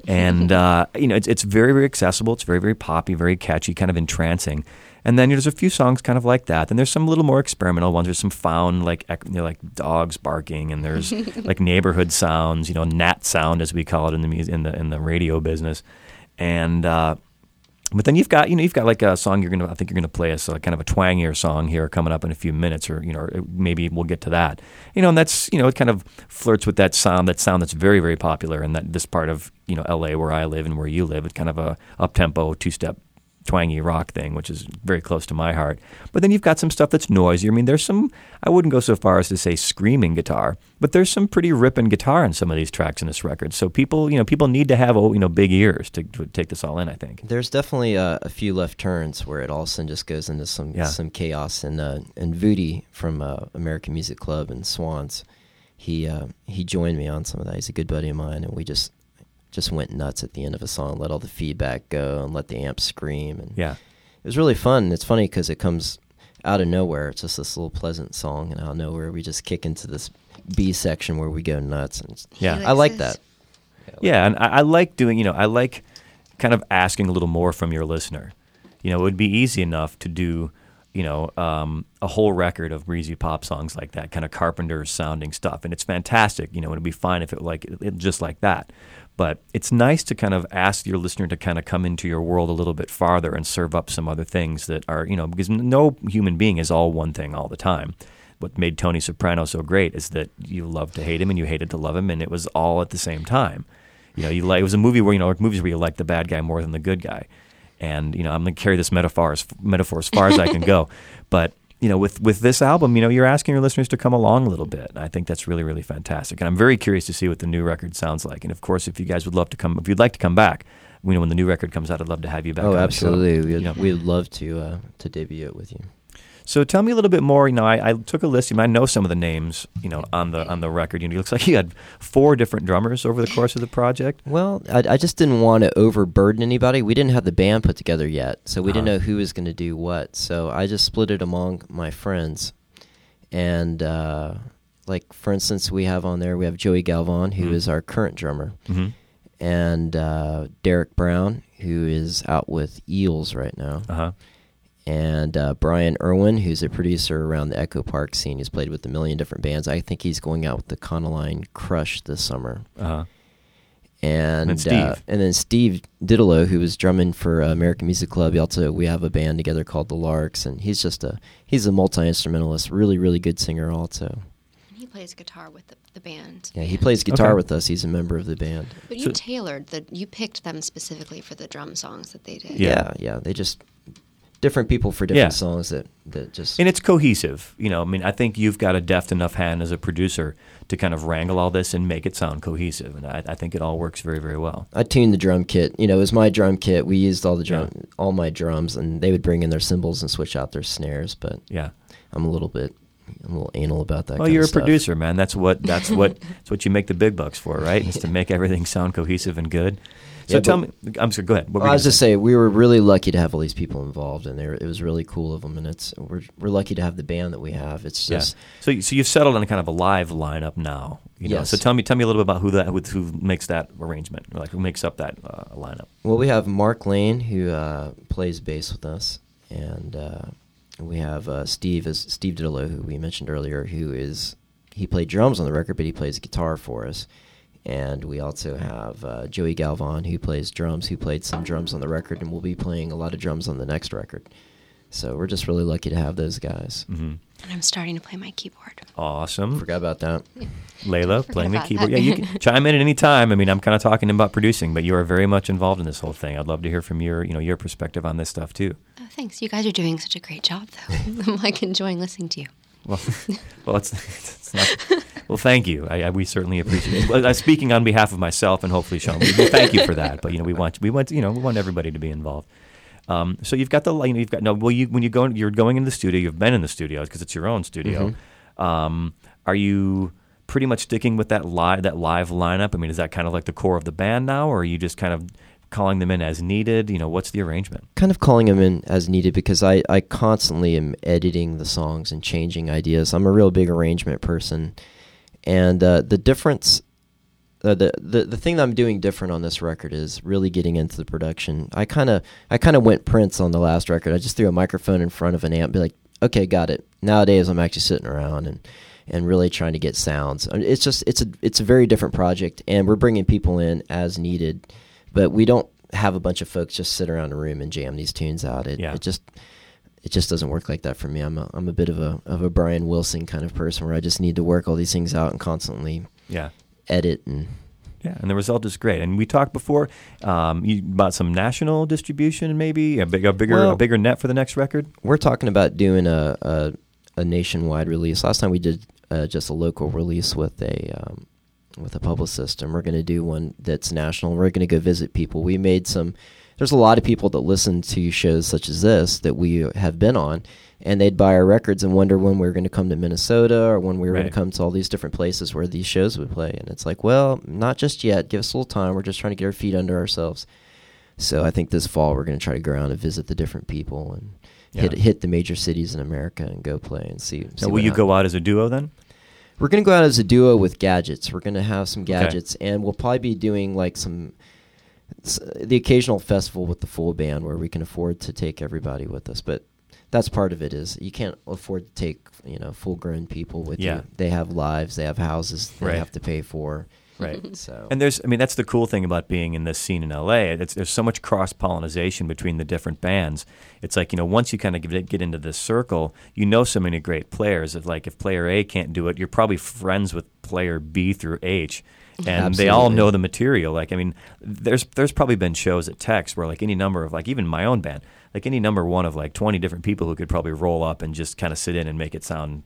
and uh, you know it's it's very very accessible. It's very very poppy, very catchy, kind of entrancing. And then you know, there's a few songs kind of like that. Then there's some little more experimental ones. There's some found like you know, like dogs barking, and there's like neighborhood sounds. You know, nat sound as we call it in the in the in the radio business. And uh, but then you've got you know you've got like a song you're gonna I think you're gonna play us a kind of a twangier song here coming up in a few minutes or you know maybe we'll get to that you know and that's you know it kind of flirts with that sound that sound that's very very popular in that this part of you know L.A. where I live and where you live it's kind of a up tempo two step twangy rock thing, which is very close to my heart. But then you've got some stuff that's noisier. I mean, there's some, I wouldn't go so far as to say screaming guitar, but there's some pretty ripping guitar in some of these tracks in this record. So people, you know, people need to have, you know, big ears to, to take this all in, I think. There's definitely a, a, few left turns where it all of a sudden just goes into some, yeah. some chaos. And, uh, and Vudi from uh, American Music Club and Swans, he, uh, he joined me on some of that. He's a good buddy of mine, and we just just went nuts at the end of a song, let all the feedback go, and let the amp scream. And yeah, it was really fun. It's funny because it comes out of nowhere. It's just this little pleasant song, and out of nowhere we just kick into this B section where we go nuts. And yeah, I like that. Yeah, yeah and I, I like doing. You know, I like kind of asking a little more from your listener. You know, it would be easy enough to do you know, um, a whole record of breezy pop songs like that, kind of Carpenter sounding stuff, and it's fantastic. You know, it'd be fine if it like it, just like that. But it's nice to kind of ask your listener to kind of come into your world a little bit farther and serve up some other things that are, you know, because no human being is all one thing all the time. What made Tony Soprano so great is that you loved to hate him and you hated to love him, and it was all at the same time. You know, you like it was a movie where you know movies where you like the bad guy more than the good guy, and you know I'm gonna carry this metaphor as metaphor as far as I can go, but you know, with with this album, you know, you're asking your listeners to come along a little bit. And I think that's really, really fantastic. And I'm very curious to see what the new record sounds like. And of course, if you guys would love to come, if you'd like to come back, you know, when the new record comes out, I'd love to have you back. Oh, absolutely. We'd, you know. we'd love to uh, to debut it with you. So tell me a little bit more. You know, I, I took a list. You might know some of the names. You know, on the on the record. You know, it looks like you had four different drummers over the course of the project. Well, I, I just didn't want to overburden anybody. We didn't have the band put together yet, so we uh-huh. didn't know who was going to do what. So I just split it among my friends, and uh, like for instance, we have on there we have Joey Galvan, who mm-hmm. is our current drummer, mm-hmm. and uh, Derek Brown, who is out with Eels right now. Uh-huh and uh, Brian Irwin, who's a producer around the Echo Park scene. He's played with a million different bands. I think he's going out with the Conaline Crush this summer. Uh-huh. And, and, Steve. Uh, and then Steve Didelot, who was drumming for uh, American Music Club. He also we have a band together called the Larks, and he's just a he's a multi instrumentalist, really really good singer also. And he plays guitar with the, the band. Yeah, he plays guitar okay. with us. He's a member of the band. But you so, tailored the you picked them specifically for the drum songs that they did. Yeah, yeah. They just different people for different yeah. songs that, that just and it's cohesive you know i mean i think you've got a deft enough hand as a producer to kind of wrangle all this and make it sound cohesive and i, I think it all works very very well i tuned the drum kit you know it was my drum kit we used all the drum yeah. all my drums and they would bring in their cymbals and switch out their snares but yeah i'm a little bit I'm a little anal about that. Well, you're a producer, man. That's what that's what that's what you make the big bucks for, right? Is to make everything sound cohesive and good. So yeah, tell me, I'm sorry. Go ahead. Well, I was just say we were really lucky to have all these people involved, and there it was really cool of them. And it's we're we're lucky to have the band that we have. It's just yeah. so so you've settled on kind of a live lineup now. You know? Yes. So tell me tell me a little bit about who that who, who makes that arrangement, like who makes up that uh, lineup. Well, we have Mark Lane who uh, plays bass with us, and uh, we have uh, Steve as Steve Didelot, who we mentioned earlier, who is he played drums on the record, but he plays guitar for us and we also have uh, Joey Galvan who plays drums, who played some drums on the record, and will be playing a lot of drums on the next record. So we're just really lucky to have those guys. Mm-hmm. And I'm starting to play my keyboard. Awesome. Forgot about that. Layla playing the keyboard. that. Yeah, you can chime in at any time. I mean, I'm kind of talking about producing, but you are very much involved in this whole thing. I'd love to hear from your, you know, your perspective on this stuff too. Oh, thanks. You guys are doing such a great job, though. I'm like enjoying listening to you. Well, well, it's, it's not. Well, thank you. I, I, we certainly appreciate it. Well, uh, speaking on behalf of myself and hopefully Sean, we, we thank you for that. But you know, we want we want you know we want everybody to be involved. Um, so you've got the you know, you've got no. Well, you when you go you're going into the studio. You've been in the studio because it's your own studio. Um, are you pretty much sticking with that live that live lineup? I mean, is that kind of like the core of the band now, or are you just kind of calling them in as needed? You know, what's the arrangement? kind of calling them in as needed because I, I constantly am editing the songs and changing ideas. I'm a real big arrangement person, and uh, the difference, uh, the, the the thing that I'm doing different on this record is really getting into the production. I kind of I kind of went Prince on the last record. I just threw a microphone in front of an amp, be like, okay, got it. Nowadays, I'm actually sitting around and and really trying to get sounds. It's just it's a it's a very different project, and we're bringing people in as needed, but we don't have a bunch of folks just sit around a room and jam these tunes out. It, Yeah. it just it just doesn't work like that for me. I'm a, I'm a bit of a of a Brian Wilson kind of person where I just need to work all these things out and constantly Yeah. edit and Yeah, and the result is great. And we talked before um, you, about some national distribution, maybe a, big, a bigger, a bigger net for the next record. we're talking about doing a a, a nationwide release. Last time we did uh, just a local release with a um, with a publicist, and we're going to do one that's national. We're going to go visit people. We made some. There's a lot of people that listen to shows such as this that we have been on, and they'd buy our records and wonder when we were going to come to Minnesota or when we were going to come to all these different places where these shows would play. And it's like, well, not just yet. Give us a little time. We're just trying to get our feet under ourselves. So I think this fall we're going to try to go around and visit the different people and hit Yeah. hit the major cities in America and go play and see. see So will you hap- go out as a duo then? We're going to go out as a duo with gadgets. We're going to have some gadgets, and we'll probably be doing like some the occasional festival with the full band where we can afford to take everybody with us. But that's part of it is you can't afford to take you know full grown people with Yeah. you. They have lives, they have houses, they Right. have to pay for. Right. So And there's, I mean, that's the cool thing about being in this scene in LA. It's, there's so much cross pollination between the different bands. It's like, you know, once you kind of get, get into this circle, you know so many great players. If like if player A can't do it, you're probably friends with player B through H. And they all know the material. Like, I mean, there's there's probably been shows at Taix where like any number of like even my own band, like any number one of like 20 different people who could probably roll up and just kind of sit in and make it sound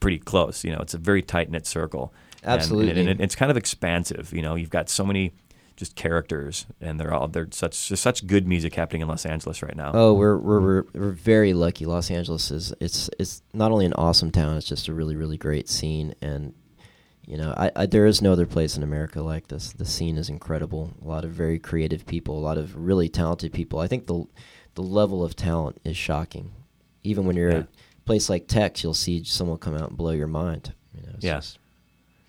pretty close. You know, it's a very tight knit circle. And- and Absolutely. and it's kind of expansive. You know, you've got so many just characters, and they're all they're such there's such good music happening in Los Angeles right now. Oh, we're we're we're, we're very lucky. Los Angeles is it's it's not only an awesome town, it's just a really really great scene, and you know, I, I there is no other place in America like this. The scene is incredible. A lot of very creative people, a lot of really talented people. I think the the level of talent is shocking. Even when you're Yeah. at a place like Taix, you'll see someone come out and blow your mind. You know, it's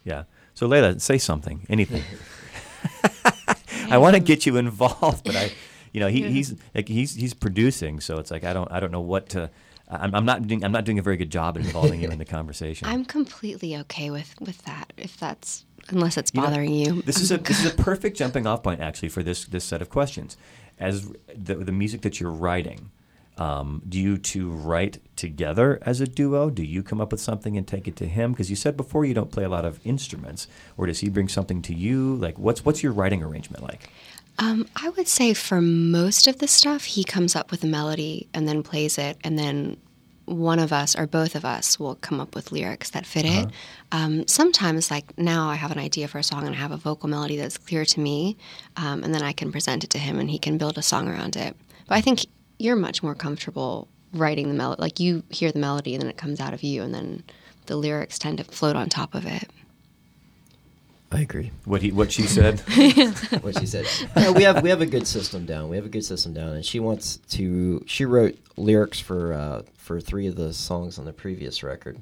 Yeah. So Layla, say something, anything. I want to um, get you involved, but I, you know, he, he's like he's he's producing, so it's like I don't I don't know what to. I'm, I'm not doing I'm not doing a very good job at involving you in the conversation. I'm completely okay with, with that, if that's, unless it's You know, bothering you. This is a this is a perfect jumping off point actually for this this set of questions. As the the music that you're writing, um, do you two write together as a duo? Do you come up with something and take it to him? Because you said before you don't play a lot of instruments, or does he bring something to you? Like what's what's your writing arrangement like? Um, I would say for most of the stuff, he comes up with a melody and then plays it, and then one of us or both of us will come up with lyrics that fit it. Um, sometimes, like now, I have an idea for a song and I have a vocal melody that's clear to me, um, and then I can present it to him and he can build a song around it. But I think you're much more comfortable writing the melody. Like you hear the melody and then it comes out of you, and then the lyrics tend to float on top of it. I agree. What he what she said? what she said. No, we have we have a good system down. We have a good system down, and she wants to. She wrote lyrics for uh, for three of the songs on the previous record,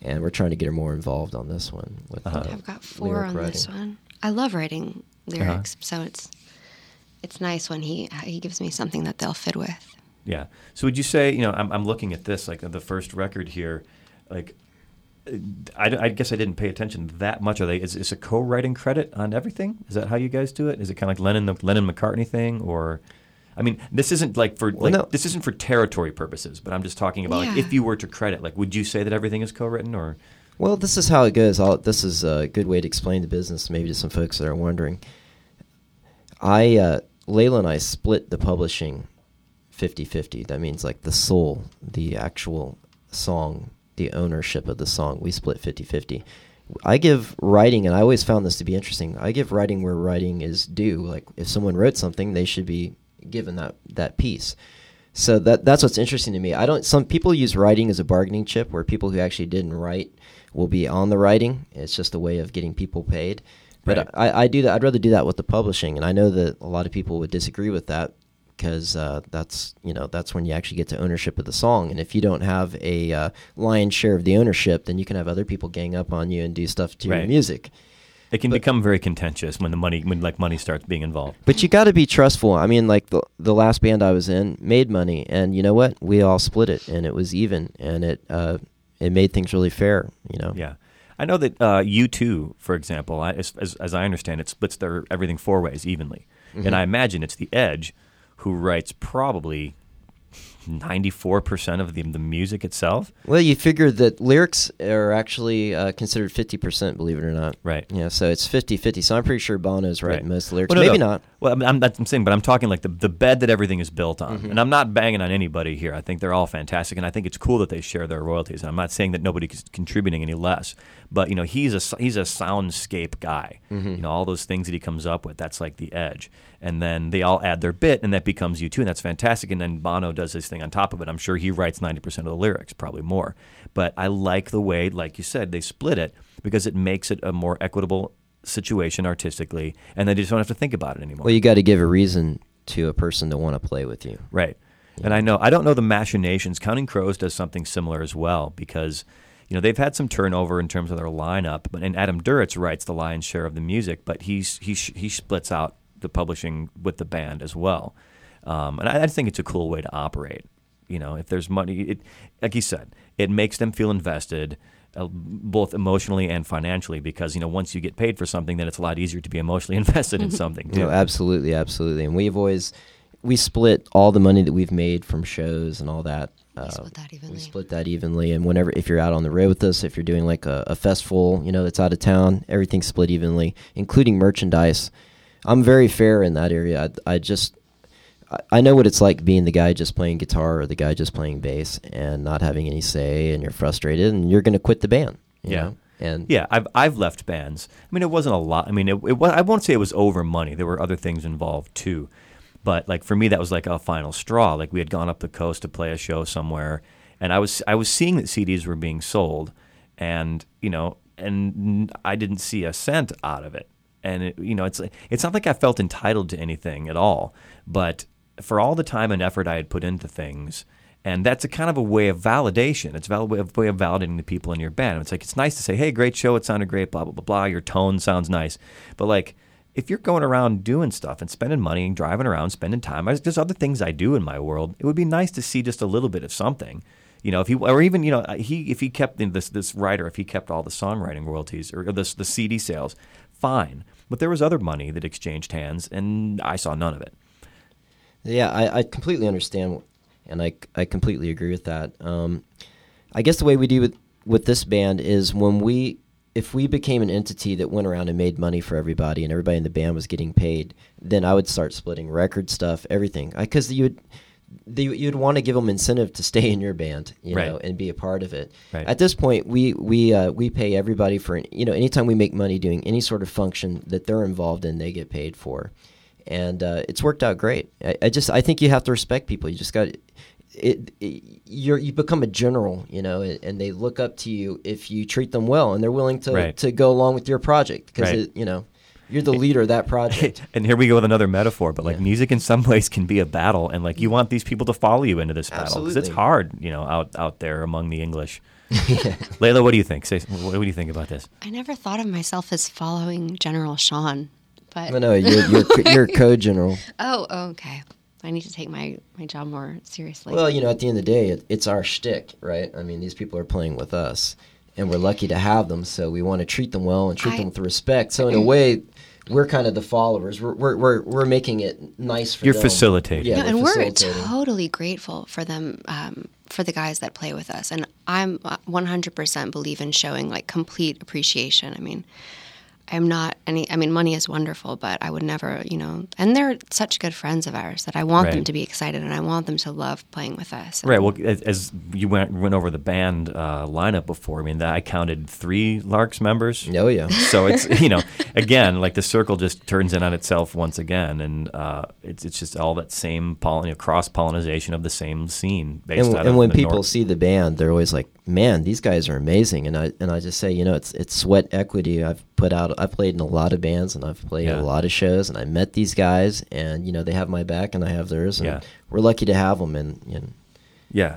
and we're trying to get her more involved on this one. With Uh-huh. uh, I've got four lyric on this one. I love writing lyrics, so it's it's nice when he he gives me something that they'll fit with. Yeah. So would you say, you know, I'm, I'm looking at this, like the first record here, like I, I guess I didn't pay attention that much. Are they? Is, is a co-writing credit on everything? Is that how you guys do it? Is it kind of like Lennon the Lennon McCartney thing, or? I mean, this isn't like for like no. this isn't for territory purposes, but I'm just talking about like if you were to credit, like, would you say that everything is co-written or? Well, this is how it goes. I'll, this is a good way to explain the business, maybe to some folks that are wondering. I, uh, Layla and I split the publishing 50 50. That means like the soul, the actual song, the ownership of the song, we split 50 50. I give writing, and I always found this to be interesting. I give writing where writing is due. Like if someone wrote something, they should be given that, that piece. So that that's what's interesting to me. I don't. Some people use writing as a bargaining chip, where people who actually didn't write will be on the writing. It's just a way of getting people paid. But Right. I, I do that. I'd rather do that with the publishing, and I know that a lot of people would disagree with that because uh, that's you know that's when you actually get to ownership of the song. And if you don't have a uh, lion's share of the ownership, then you can have other people gang up on you and do stuff to your music. It can But- become very contentious when the money, when like money starts being involved. But you got to be trustful. I mean, like the the last band I was in made money, and you know what? We all split it, and it was even, and it uh, it made things really fair. You know. Yeah, I know that uh, U2, for example, I, as, as, as I understand it, splits their everything four ways evenly, Mm-hmm. and I imagine it's the Edge who writes probably ninety four percent of the the music itself. Well, you figure that lyrics are actually uh, considered fifty percent, believe it or not. Right. Yeah. So it's 50-50. So I'm pretty sure Bono's writing Right. most lyrics. Well, no, Maybe no. not. Well, I'm, I'm, that's I'm saying, but I'm talking like the, the bed that everything is built on. Mm-hmm. And I'm not banging on anybody here. I think they're all fantastic, and I think it's cool that they share their royalties. And I'm not saying that nobody's contributing any less, but you know, he's a he's a soundscape guy. Mm-hmm. You know, all those things that he comes up with, that's like the edge. And then they all add their bit, and that becomes U2, and that's fantastic. And then Bono does his thing on top of it. I'm sure he writes 90% of the lyrics, probably more. But I like the way, like you said, they split it because it makes it a more equitable situation artistically, and they just don't have to think about it anymore. Well, you got to give a reason to a person to want to play with you. Right. And I know I don't know the machinations. Counting Crows does something similar as well because you know they've had some turnover in terms of their lineup. But and Adam Duritz writes the lion's share of the music, but he's he he splits out the publishing with the band as well. Um, and I, I think it's a cool way to operate. You know, if there's money, it, like you said, it makes them feel invested. Uh, both emotionally and financially, because you know once you get paid for something, then it's a lot easier to be emotionally invested in something too. No, absolutely, absolutely. And we've always we split all the money that we've made from shows and all that. Uh, split that evenly. We split that evenly. And whenever if you're out on the road with us, if you're doing like a, a festival, you know, that's out of town, everything's split evenly, including merchandise. I'm very fair in that area. I, I just I- know what it's like being the guy just playing guitar or the guy just playing bass and not having any say, and you're frustrated, and you're going to quit the band. Yeah. know? and Yeah, I've I've left bands. I mean, it wasn't a lot. I mean, it, it wa- I won't say it was over money. There were other things involved too, but like for me, that was like a final straw. Like we had gone up the coast to play a show somewhere, and I was I was seeing that CDs were being sold, and you know, and I didn't see a cent out of it. And it, you know, it's it's not like I felt entitled to anything at all, but for all the time and effort I had put into things, and that's a kind of a way of validation. It's a way of, validating the people in your band. It's like it's nice to say, "Hey, great show! It sounded great." Blah blah blah blah. Your tone sounds nice, but like if you're going around doing stuff and spending money and driving around, spending time, there's other things I do in my world. It would be nice to see just a little bit of something. You know, if he or even you know he if he kept this this writer if he kept all the songwriting royalties or the the CD sales, fine. But there was other money that exchanged hands, and I saw none of it. Yeah, I, I completely understand, and I, I completely agree with that. Um, I guess the way we do with with this band is when we if we became an entity that went around and made money for everybody, and everybody in the band was getting paid, then I would start splitting record stuff, everything, because you would. The, you'd want to give them incentive to stay in your band, you Right. know, and be a part of it. Right. At this point, we we uh, we pay everybody for you know anytime we make money doing any sort of function that they're involved in, they get paid for, and uh, it's worked out great. I, I just I think you have to respect people. You just got it, it. You're you become a general, you know, and, they look up to you if you treat them well, and they're willing to Right. to go along with your project because you know you're the leader of that project. and here we go with another metaphor, but like Yeah. music in some ways can be a battle, and like you want these people to follow you into this battle because it's hard, you know, out out there among the English. Layla, what do you think? Say, what do you think about this? I never thought of myself as following General Sean, but no, no, you're you're, co- you're code general. oh, okay. I need to take my, my job more seriously. Well, you know, at the end of the day, it, it's our shtick, right? I mean, these people are playing with us, and we're lucky to have them. So we want to treat them well and treat I- them with respect. So in a way, we're kind of the followers. We're we're we're, we're making it nice for You're them. facilitating. Yeah, No, we're and we're totally grateful for them, um, for the guys that play with us. And I'm uh, 100% believe in showing like complete appreciation. I mean, I'm not any, I mean, money is wonderful, but I would never, you know, and they're such good friends of ours that I want them to be excited and I want them to love playing with us. Right. Well, as, as you went went over the band uh, lineup before, I mean, I counted three Larks members. Oh yeah. So it's you know, again, like the circle just turns in on itself once again, and uh, it's it's just all that same poll- you know, cross pollination of the same scene. Based and, out and of when the people North. see the band, they're always like, "Man, these guys are amazing." And I and I just say, you know, it's it's sweat equity. I've put out, I've played in a lot of bands, and I've played Yeah. a lot of shows, and I met these guys, and you know, they have my back, and I have theirs, and Yeah. we're lucky to have them. And, and yeah,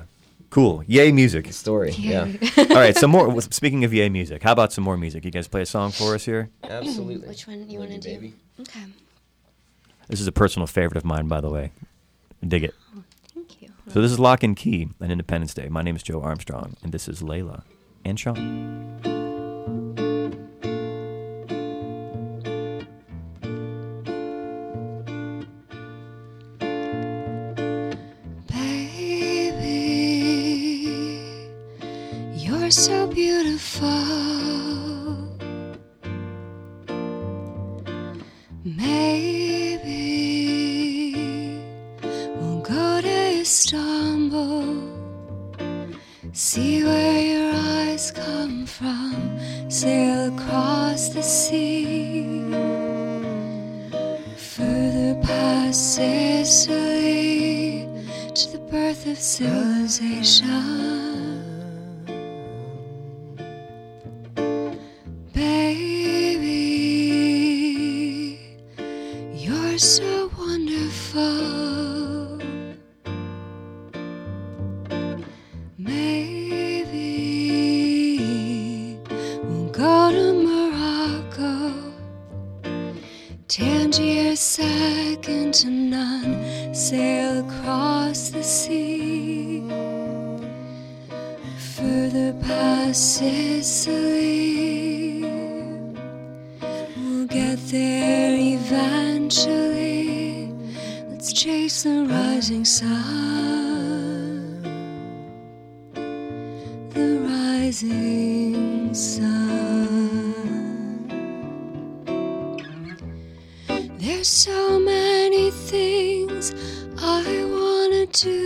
cool, yay music. story, yeah, all right, some more. Speaking of yay music, how about some more music? You guys play a song for us here. Mm, absolutely. Which one you want to do? Okay. This is a personal favorite of mine, by the way. Dig it. Oh, thank you. So this is Loch and Key on Independence Day. My name is Joe Armstrong, and this is Layla and Sean. Beautiful. Maybe we'll go to Istanbul, see where your eyes come from, sail across the sea, further past Sicily to the birth of civilization. The rising sun. There's so many things I wanna do.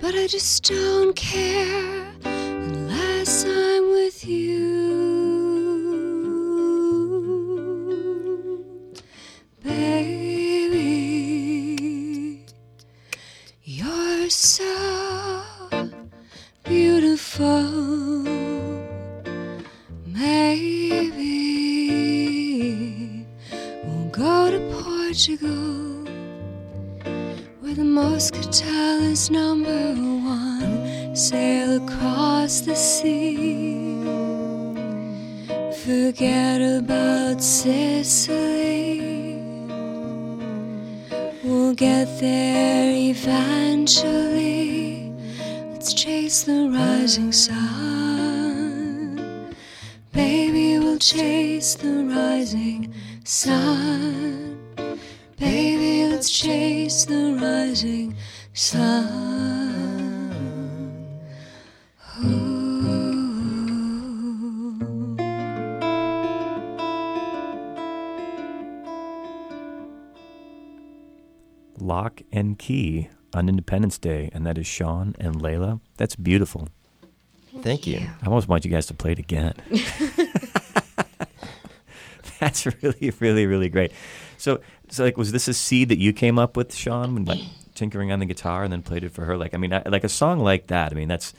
But I just don't care Maybe we'll go to Portugal, where the Moscatel is number one. Sail across the sea, forget about Sicily. We'll get there eventually. The rising sun. Baby, we'll chase the rising sun. Baby, let's chase the rising sun. Ooh. Loch and Key on Independence Day, and that is Sean and Layla. That's beautiful. Thank you. I almost want you guys to play it again. That's really, really, really great. So, so like, was this a seed that you came up with, Sean, when like tinkering on the guitar and then played it for her? Like, I mean, I, like a song like that. I mean, that's,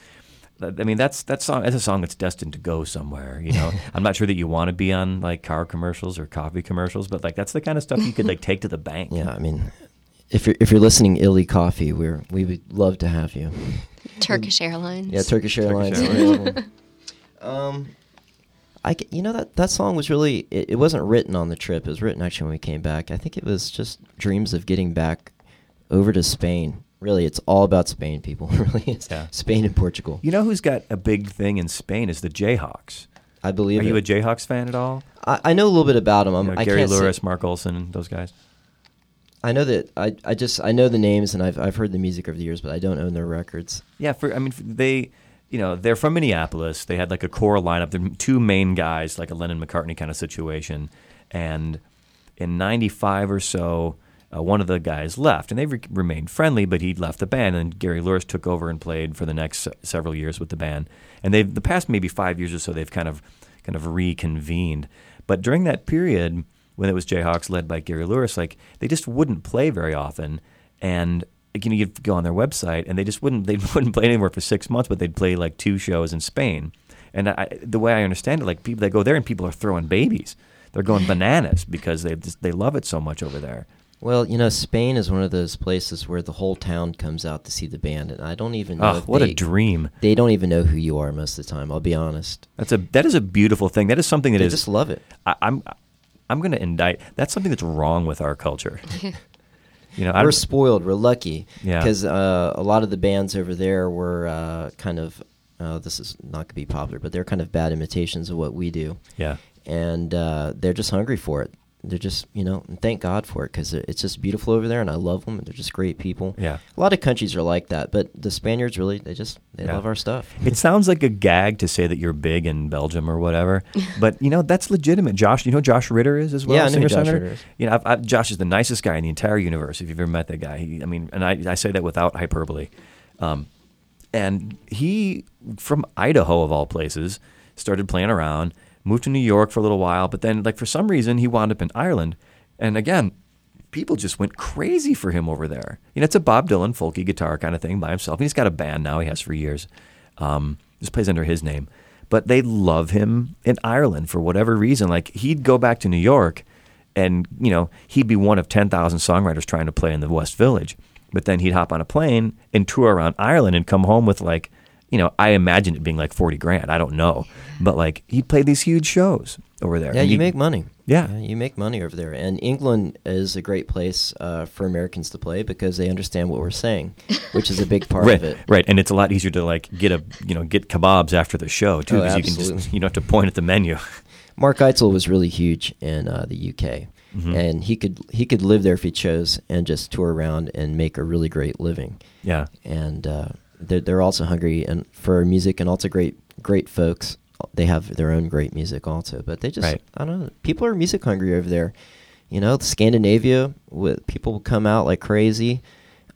I mean, that's that song. That's a song that's destined to go somewhere. You know, I'm not sure that you want to be on like car commercials or coffee commercials, but like that's the kind of stuff you could like take to the bank. Yeah, I mean, if you're if you're listening, Illy Coffee, we're we would love to have you. Turkish Airlines. Yeah, Turkish Airlines. Airlines. um, I g- you know that that song was really it, it wasn't written on the trip. It was written actually when we came back. I think it was just dreams of getting back over to Spain really, it's all about Spain, people. really, it's Yeah. Spain and Portugal. You know who's got a big thing in Spain is the Jayhawks. I believe Are you a. Jayhawks fan at all? I, I know a little bit about them. I'm, You know, I Gary can't say- Louris, Mark Olson, those guys. I know that I, I just I know the names and I've I've heard the music over the years, but I don't own their records. Yeah, for I mean they, you know, they're from Minneapolis. They had like a core lineup. They're two main guys, like a Lennon McCartney kind of situation. And in '95 or so, uh, one of the guys left, and they re- remained friendly, but he'd left the band, and Gary Louris took over and played for the next se- several years with the band. And they've the past maybe five years or so, they've kind of kind of reconvened. But during that period, when it was Jayhawks led by Gary Louris, like they just wouldn't play very often, and like, you know you'd go on their website and they just wouldn't they wouldn't play anywhere for six months, but they'd play like two shows in Spain. And I, the way I understand it, like people they go there and people are throwing babies, they're going bananas because they just they love it so much over there. Well, you know, Spain is one of those places where the whole town comes out to see the band, and I don't even know. Oh, what they, a dream! They don't even know who you are most of the time. I'll be honest. That's a that is a beautiful thing. That is something that They is just love it. I, I'm I'm going to indict. That's something that's wrong with our culture. you know, I we're don't- spoiled. We're lucky. Yeah. Because uh, a lot of the bands over there were uh, kind of. Uh, this is not going to be popular, but they're kind of bad imitations of what we do, yeah. and uh, they're just hungry for it. They're just, you know, and thank God for it because it's just beautiful over there, and I love them. And they're just great people. Yeah. A lot of countries are like that, but the Spaniards really, they just, they Yeah. love our stuff. It sounds like a gag to say that you're big in Belgium or whatever, but you know that's legitimate. Josh, you know Josh Ritter is as well. Yeah, I know who Josh? Ritter is. You know, I've, I've, Josh is the nicest guy in the entire universe. If you've ever met that guy, he, I mean, and I, I say that without hyperbole. Um, and he, from Idaho of all places, started playing around, moved to New York for a little while, but then, like for some reason, he wound up in Ireland. And again, people just went crazy for him over there. You know, it's a Bob Dylan folky guitar kind of thing by himself. He's got a band now. He has for years. Um, just plays under his name. But they love him in Ireland for whatever reason. Like he'd go back to New York, and you know he'd be one of ten thousand songwriters trying to play in the West Village. But then he'd hop on a plane and tour around Ireland and come home with like, you know, I imagine it being like forty grand. I don't know, but like he'd play these huge shows over there. Yeah, you make money. Yeah. you make money over there. And England is a great place uh, for Americans to play because they understand what we're saying, which is a big part right, of it. Right, and it's a lot easier to like get a you know get kebabs after the show too Oh, because you can just you don't have to point at the menu. Mark Eitzel was really huge in uh, the UK, Mm-hmm. and he could he could live there if he chose and just tour around and make a really great living. Yeah, And uh, they're, they're also hungry and for music and also great great folks. They have their own great music also, but they just Right. I don't know. People are music hungry over there. You know, Scandinavia, with people come out like crazy.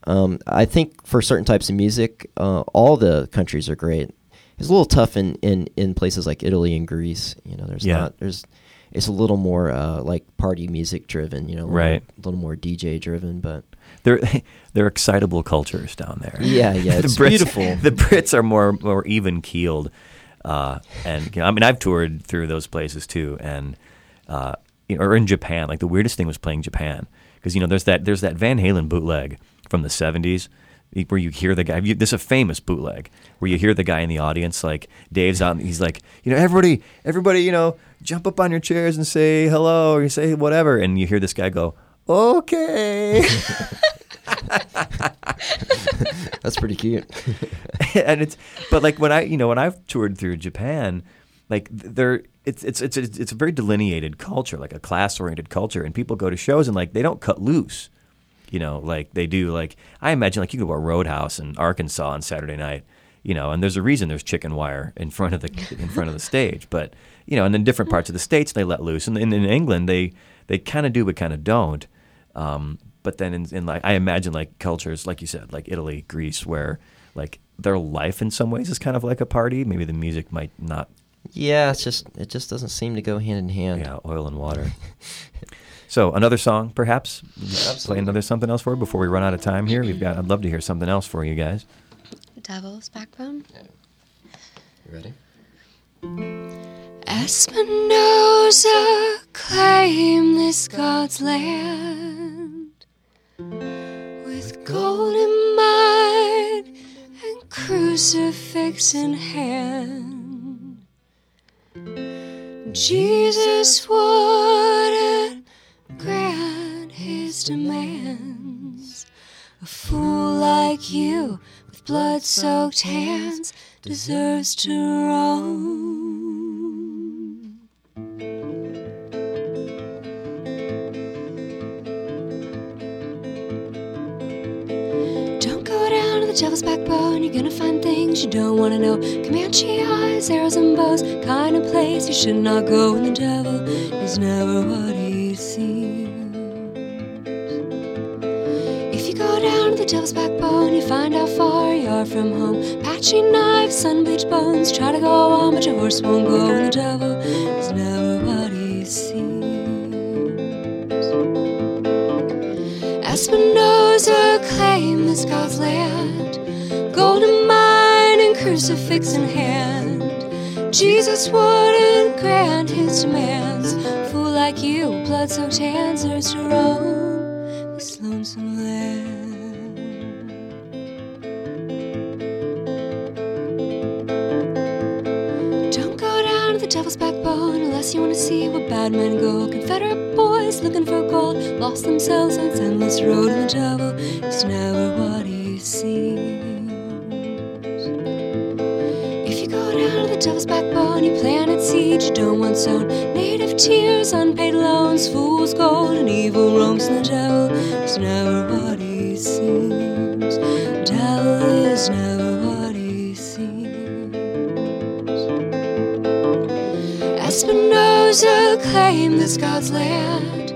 Um, I think for certain types of music, uh, all the countries are great. It's a little tough in, in, in places like Italy and Greece. You know, there's Yeah. not there's it's a little more uh, like party music driven. You know, a little- Right. A little more DJ driven, but they're they're excitable cultures down there. Yeah, yeah, The it's Brits- beautiful. The Brits are more more even keeled, uh, and you know, I mean I've toured through those places too, and uh, you know, or in Japan. Like the weirdest thing was playing Japan because you know there's that there's that Van Halen bootleg from the '70s. Where you hear the guy, you, this is a famous bootleg where you hear the guy in the audience, like Dave's out, and he's like, you know, everybody, everybody, you know, jump up on your chairs and say hello, or you say whatever, and you hear this guy go, okay. that's pretty cute. and it's but like when I you know when I've toured through Japan, like there it's it's it's it's it's a very delineated culture, like a class oriented culture, and people go to shows and like they don't cut loose, you know, like they do. Like I imagine like you go to a Roadhouse in Arkansas on Saturday night, you know, and there's a reason there's chicken wire in front of the in front of the stage, but you know, and in different parts of the states they let loose, and in, in England they they kind of do but kind of don't. Um, but then in, in like I imagine like cultures like you said like Italy, Greece, where like their life in some ways is kind of like a party. Maybe the music might not. Yeah, it's just it just doesn't seem to go hand in hand. Yeah, oil and water. so another song, perhaps. Absolutely. Play another something else for before we run out of time here. We've got. I'd love to hear something else for you guys. The devil's Backbone. Yeah. You ready? Espinosa claim this God's land with golden mine and crucifix in hand. Jesus wouldn't grant his demands. A fool like you with blood soaked hands deserves to roam. The devil's backbone, you're gonna find things you don't wanna know. Comanche eyes, arrows, and bows, kind of place you should not go, and the devil is never what he seems. If you go down to the devil's backbone, you find how far you are from home. Patchy knives, sun bleached bones, try to go on, but your horse won't go, and the devil is never what he seems. Espinosa claimed this God's land, crucifix in hand. Jesus wouldn't grant his demands. Fool like you, blood soaked hands, deserves to roam this lonesome land. Don't go down to the devil's backbone unless you want to see where bad men go. Confederate boys looking for gold lost themselves on its endless road, and the devil is never what he seems. The devil's backbone, you planted seeds you don't want sown. Native tears, unpaid loans, fool's gold, and evil roams, and the devil is never what he seems. Devil is never what he seems. Espinosa claimed this God's land,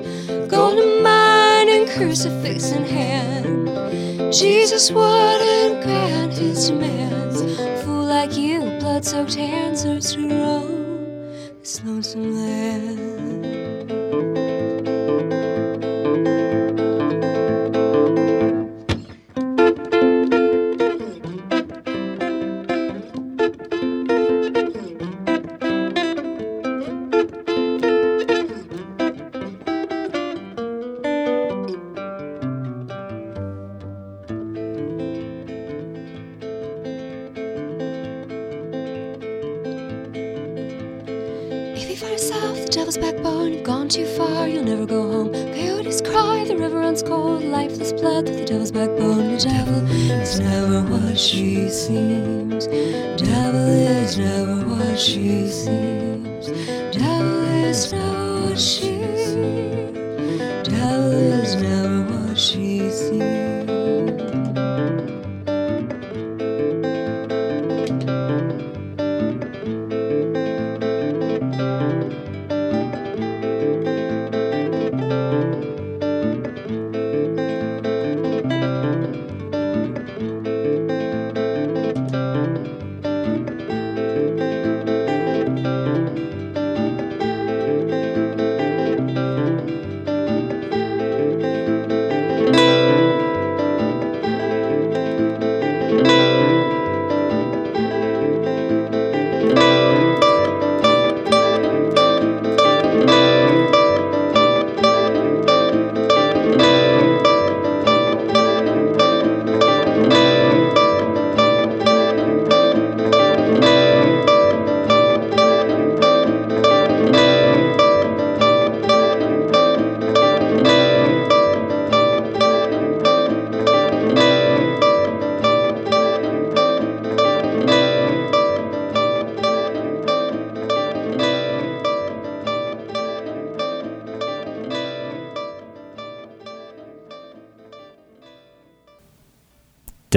golden mine and crucifix in hand. Jesus wouldn't grant his demands. Blood soaked hands, deserves to roam this lonesome land.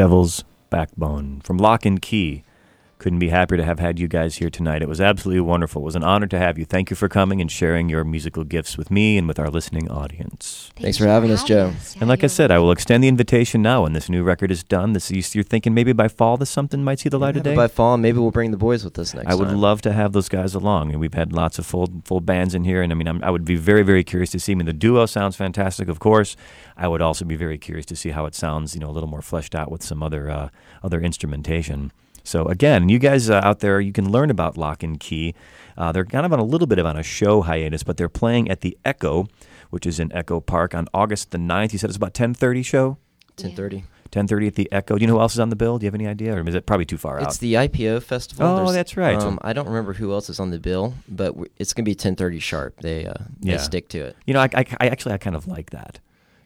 Devil's Backbone from Loch and Key. Couldn't be happier to have had you guys here tonight. It was absolutely wonderful. It was an honor to have you. Thank you for coming and sharing your musical gifts with me and with our listening audience. Thanks for having us, Joe. And like I said, I will extend the invitation now when this new record is done. This you're thinking maybe by fall this something might see the light Yeah, of day. By fall, maybe we'll bring the boys with us next I would time. love to have those guys along, and we've had lots of full full bands in here. And I mean, I'm, I would be very very curious to see. I mean, the duo sounds fantastic, of course. I would also be very curious to see how it sounds, you know, a little more fleshed out with some other uh, other instrumentation. So again, you guys uh, out there, you can learn about Loch and Key. Uh, they're kind of on a little bit of on a show hiatus, but they're playing at the Echo, which is in Echo Park on August the 9th. You said it's about 10:30 show. 10:30. 10:30 at the Echo. Do you know who else is on the bill? Do you have any idea, or is it probably too far out? It's the IPO festival. Oh, There's- that's right. Um, I don't remember who else is on the bill, but it's going to be 10:30 sharp. They uh, Yeah. they stick to it. You know, I, I, I actually I kind of like that.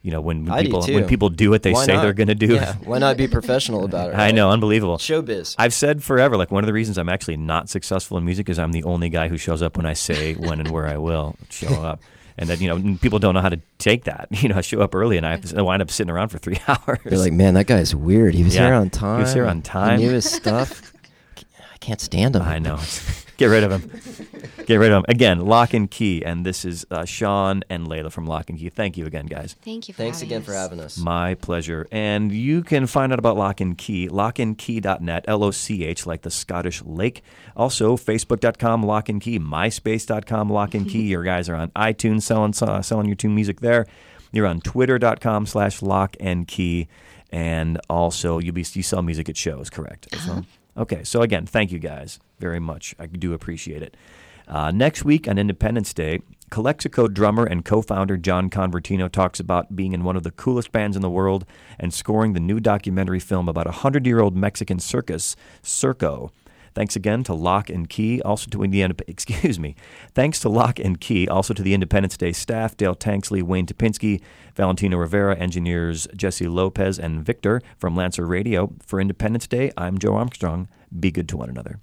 You know, when, when people when people do what they Why say not? they're going to do. Yeah, why not be professional about it? I know, unbelievable. Showbiz. I've said forever, like one of the reasons I'm actually not successful in music is I'm the only guy who shows up when I say when and where I will show up. And that, you know, people don't know how to take that. You know, I show up early and I, have to, wind up sitting around for three hours. You're like, man, that guy's weird. He was Yeah, here on time. he was here on time." He knew his stuff. I can't stand him. I know. Get rid of him. Get rid of him. Again, Loch and Key. And this is uh, Sean and Layla from Loch and Key. Thank you again, guys. Thank you for Thanks having again us. for having us. My pleasure. And you can find out about Loch and Key, lochandkey.net, L O C H, like the Scottish lake. Also, facebook.com, Loch and Key, myspace.com, Loch and Key. Your guys are on iTunes selling, uh, selling your tune music there. You're on twitter.com slash loch and key. And also, you, be, you sell music at shows, correct? as well? Okay, so again, thank you guys very much. I do appreciate it. Uh, next week on Independence Day, Calexico drummer and co founder John Convertino talks about being in one of the coolest bands in the world and scoring the new documentary film about a 100 year old Mexican circus, Circo. Thanks again to Loch and Key, also to Indiana. Excuse me. Thanks to Loch and Key, also to the Independence Day staff: Dale Tanksley, Wayne Topinski, Valentino Rivera, engineers Jesse Lopez and Victor from Lancer Radio. For Independence Day, I'm Joe Armstrong. Be good to one another.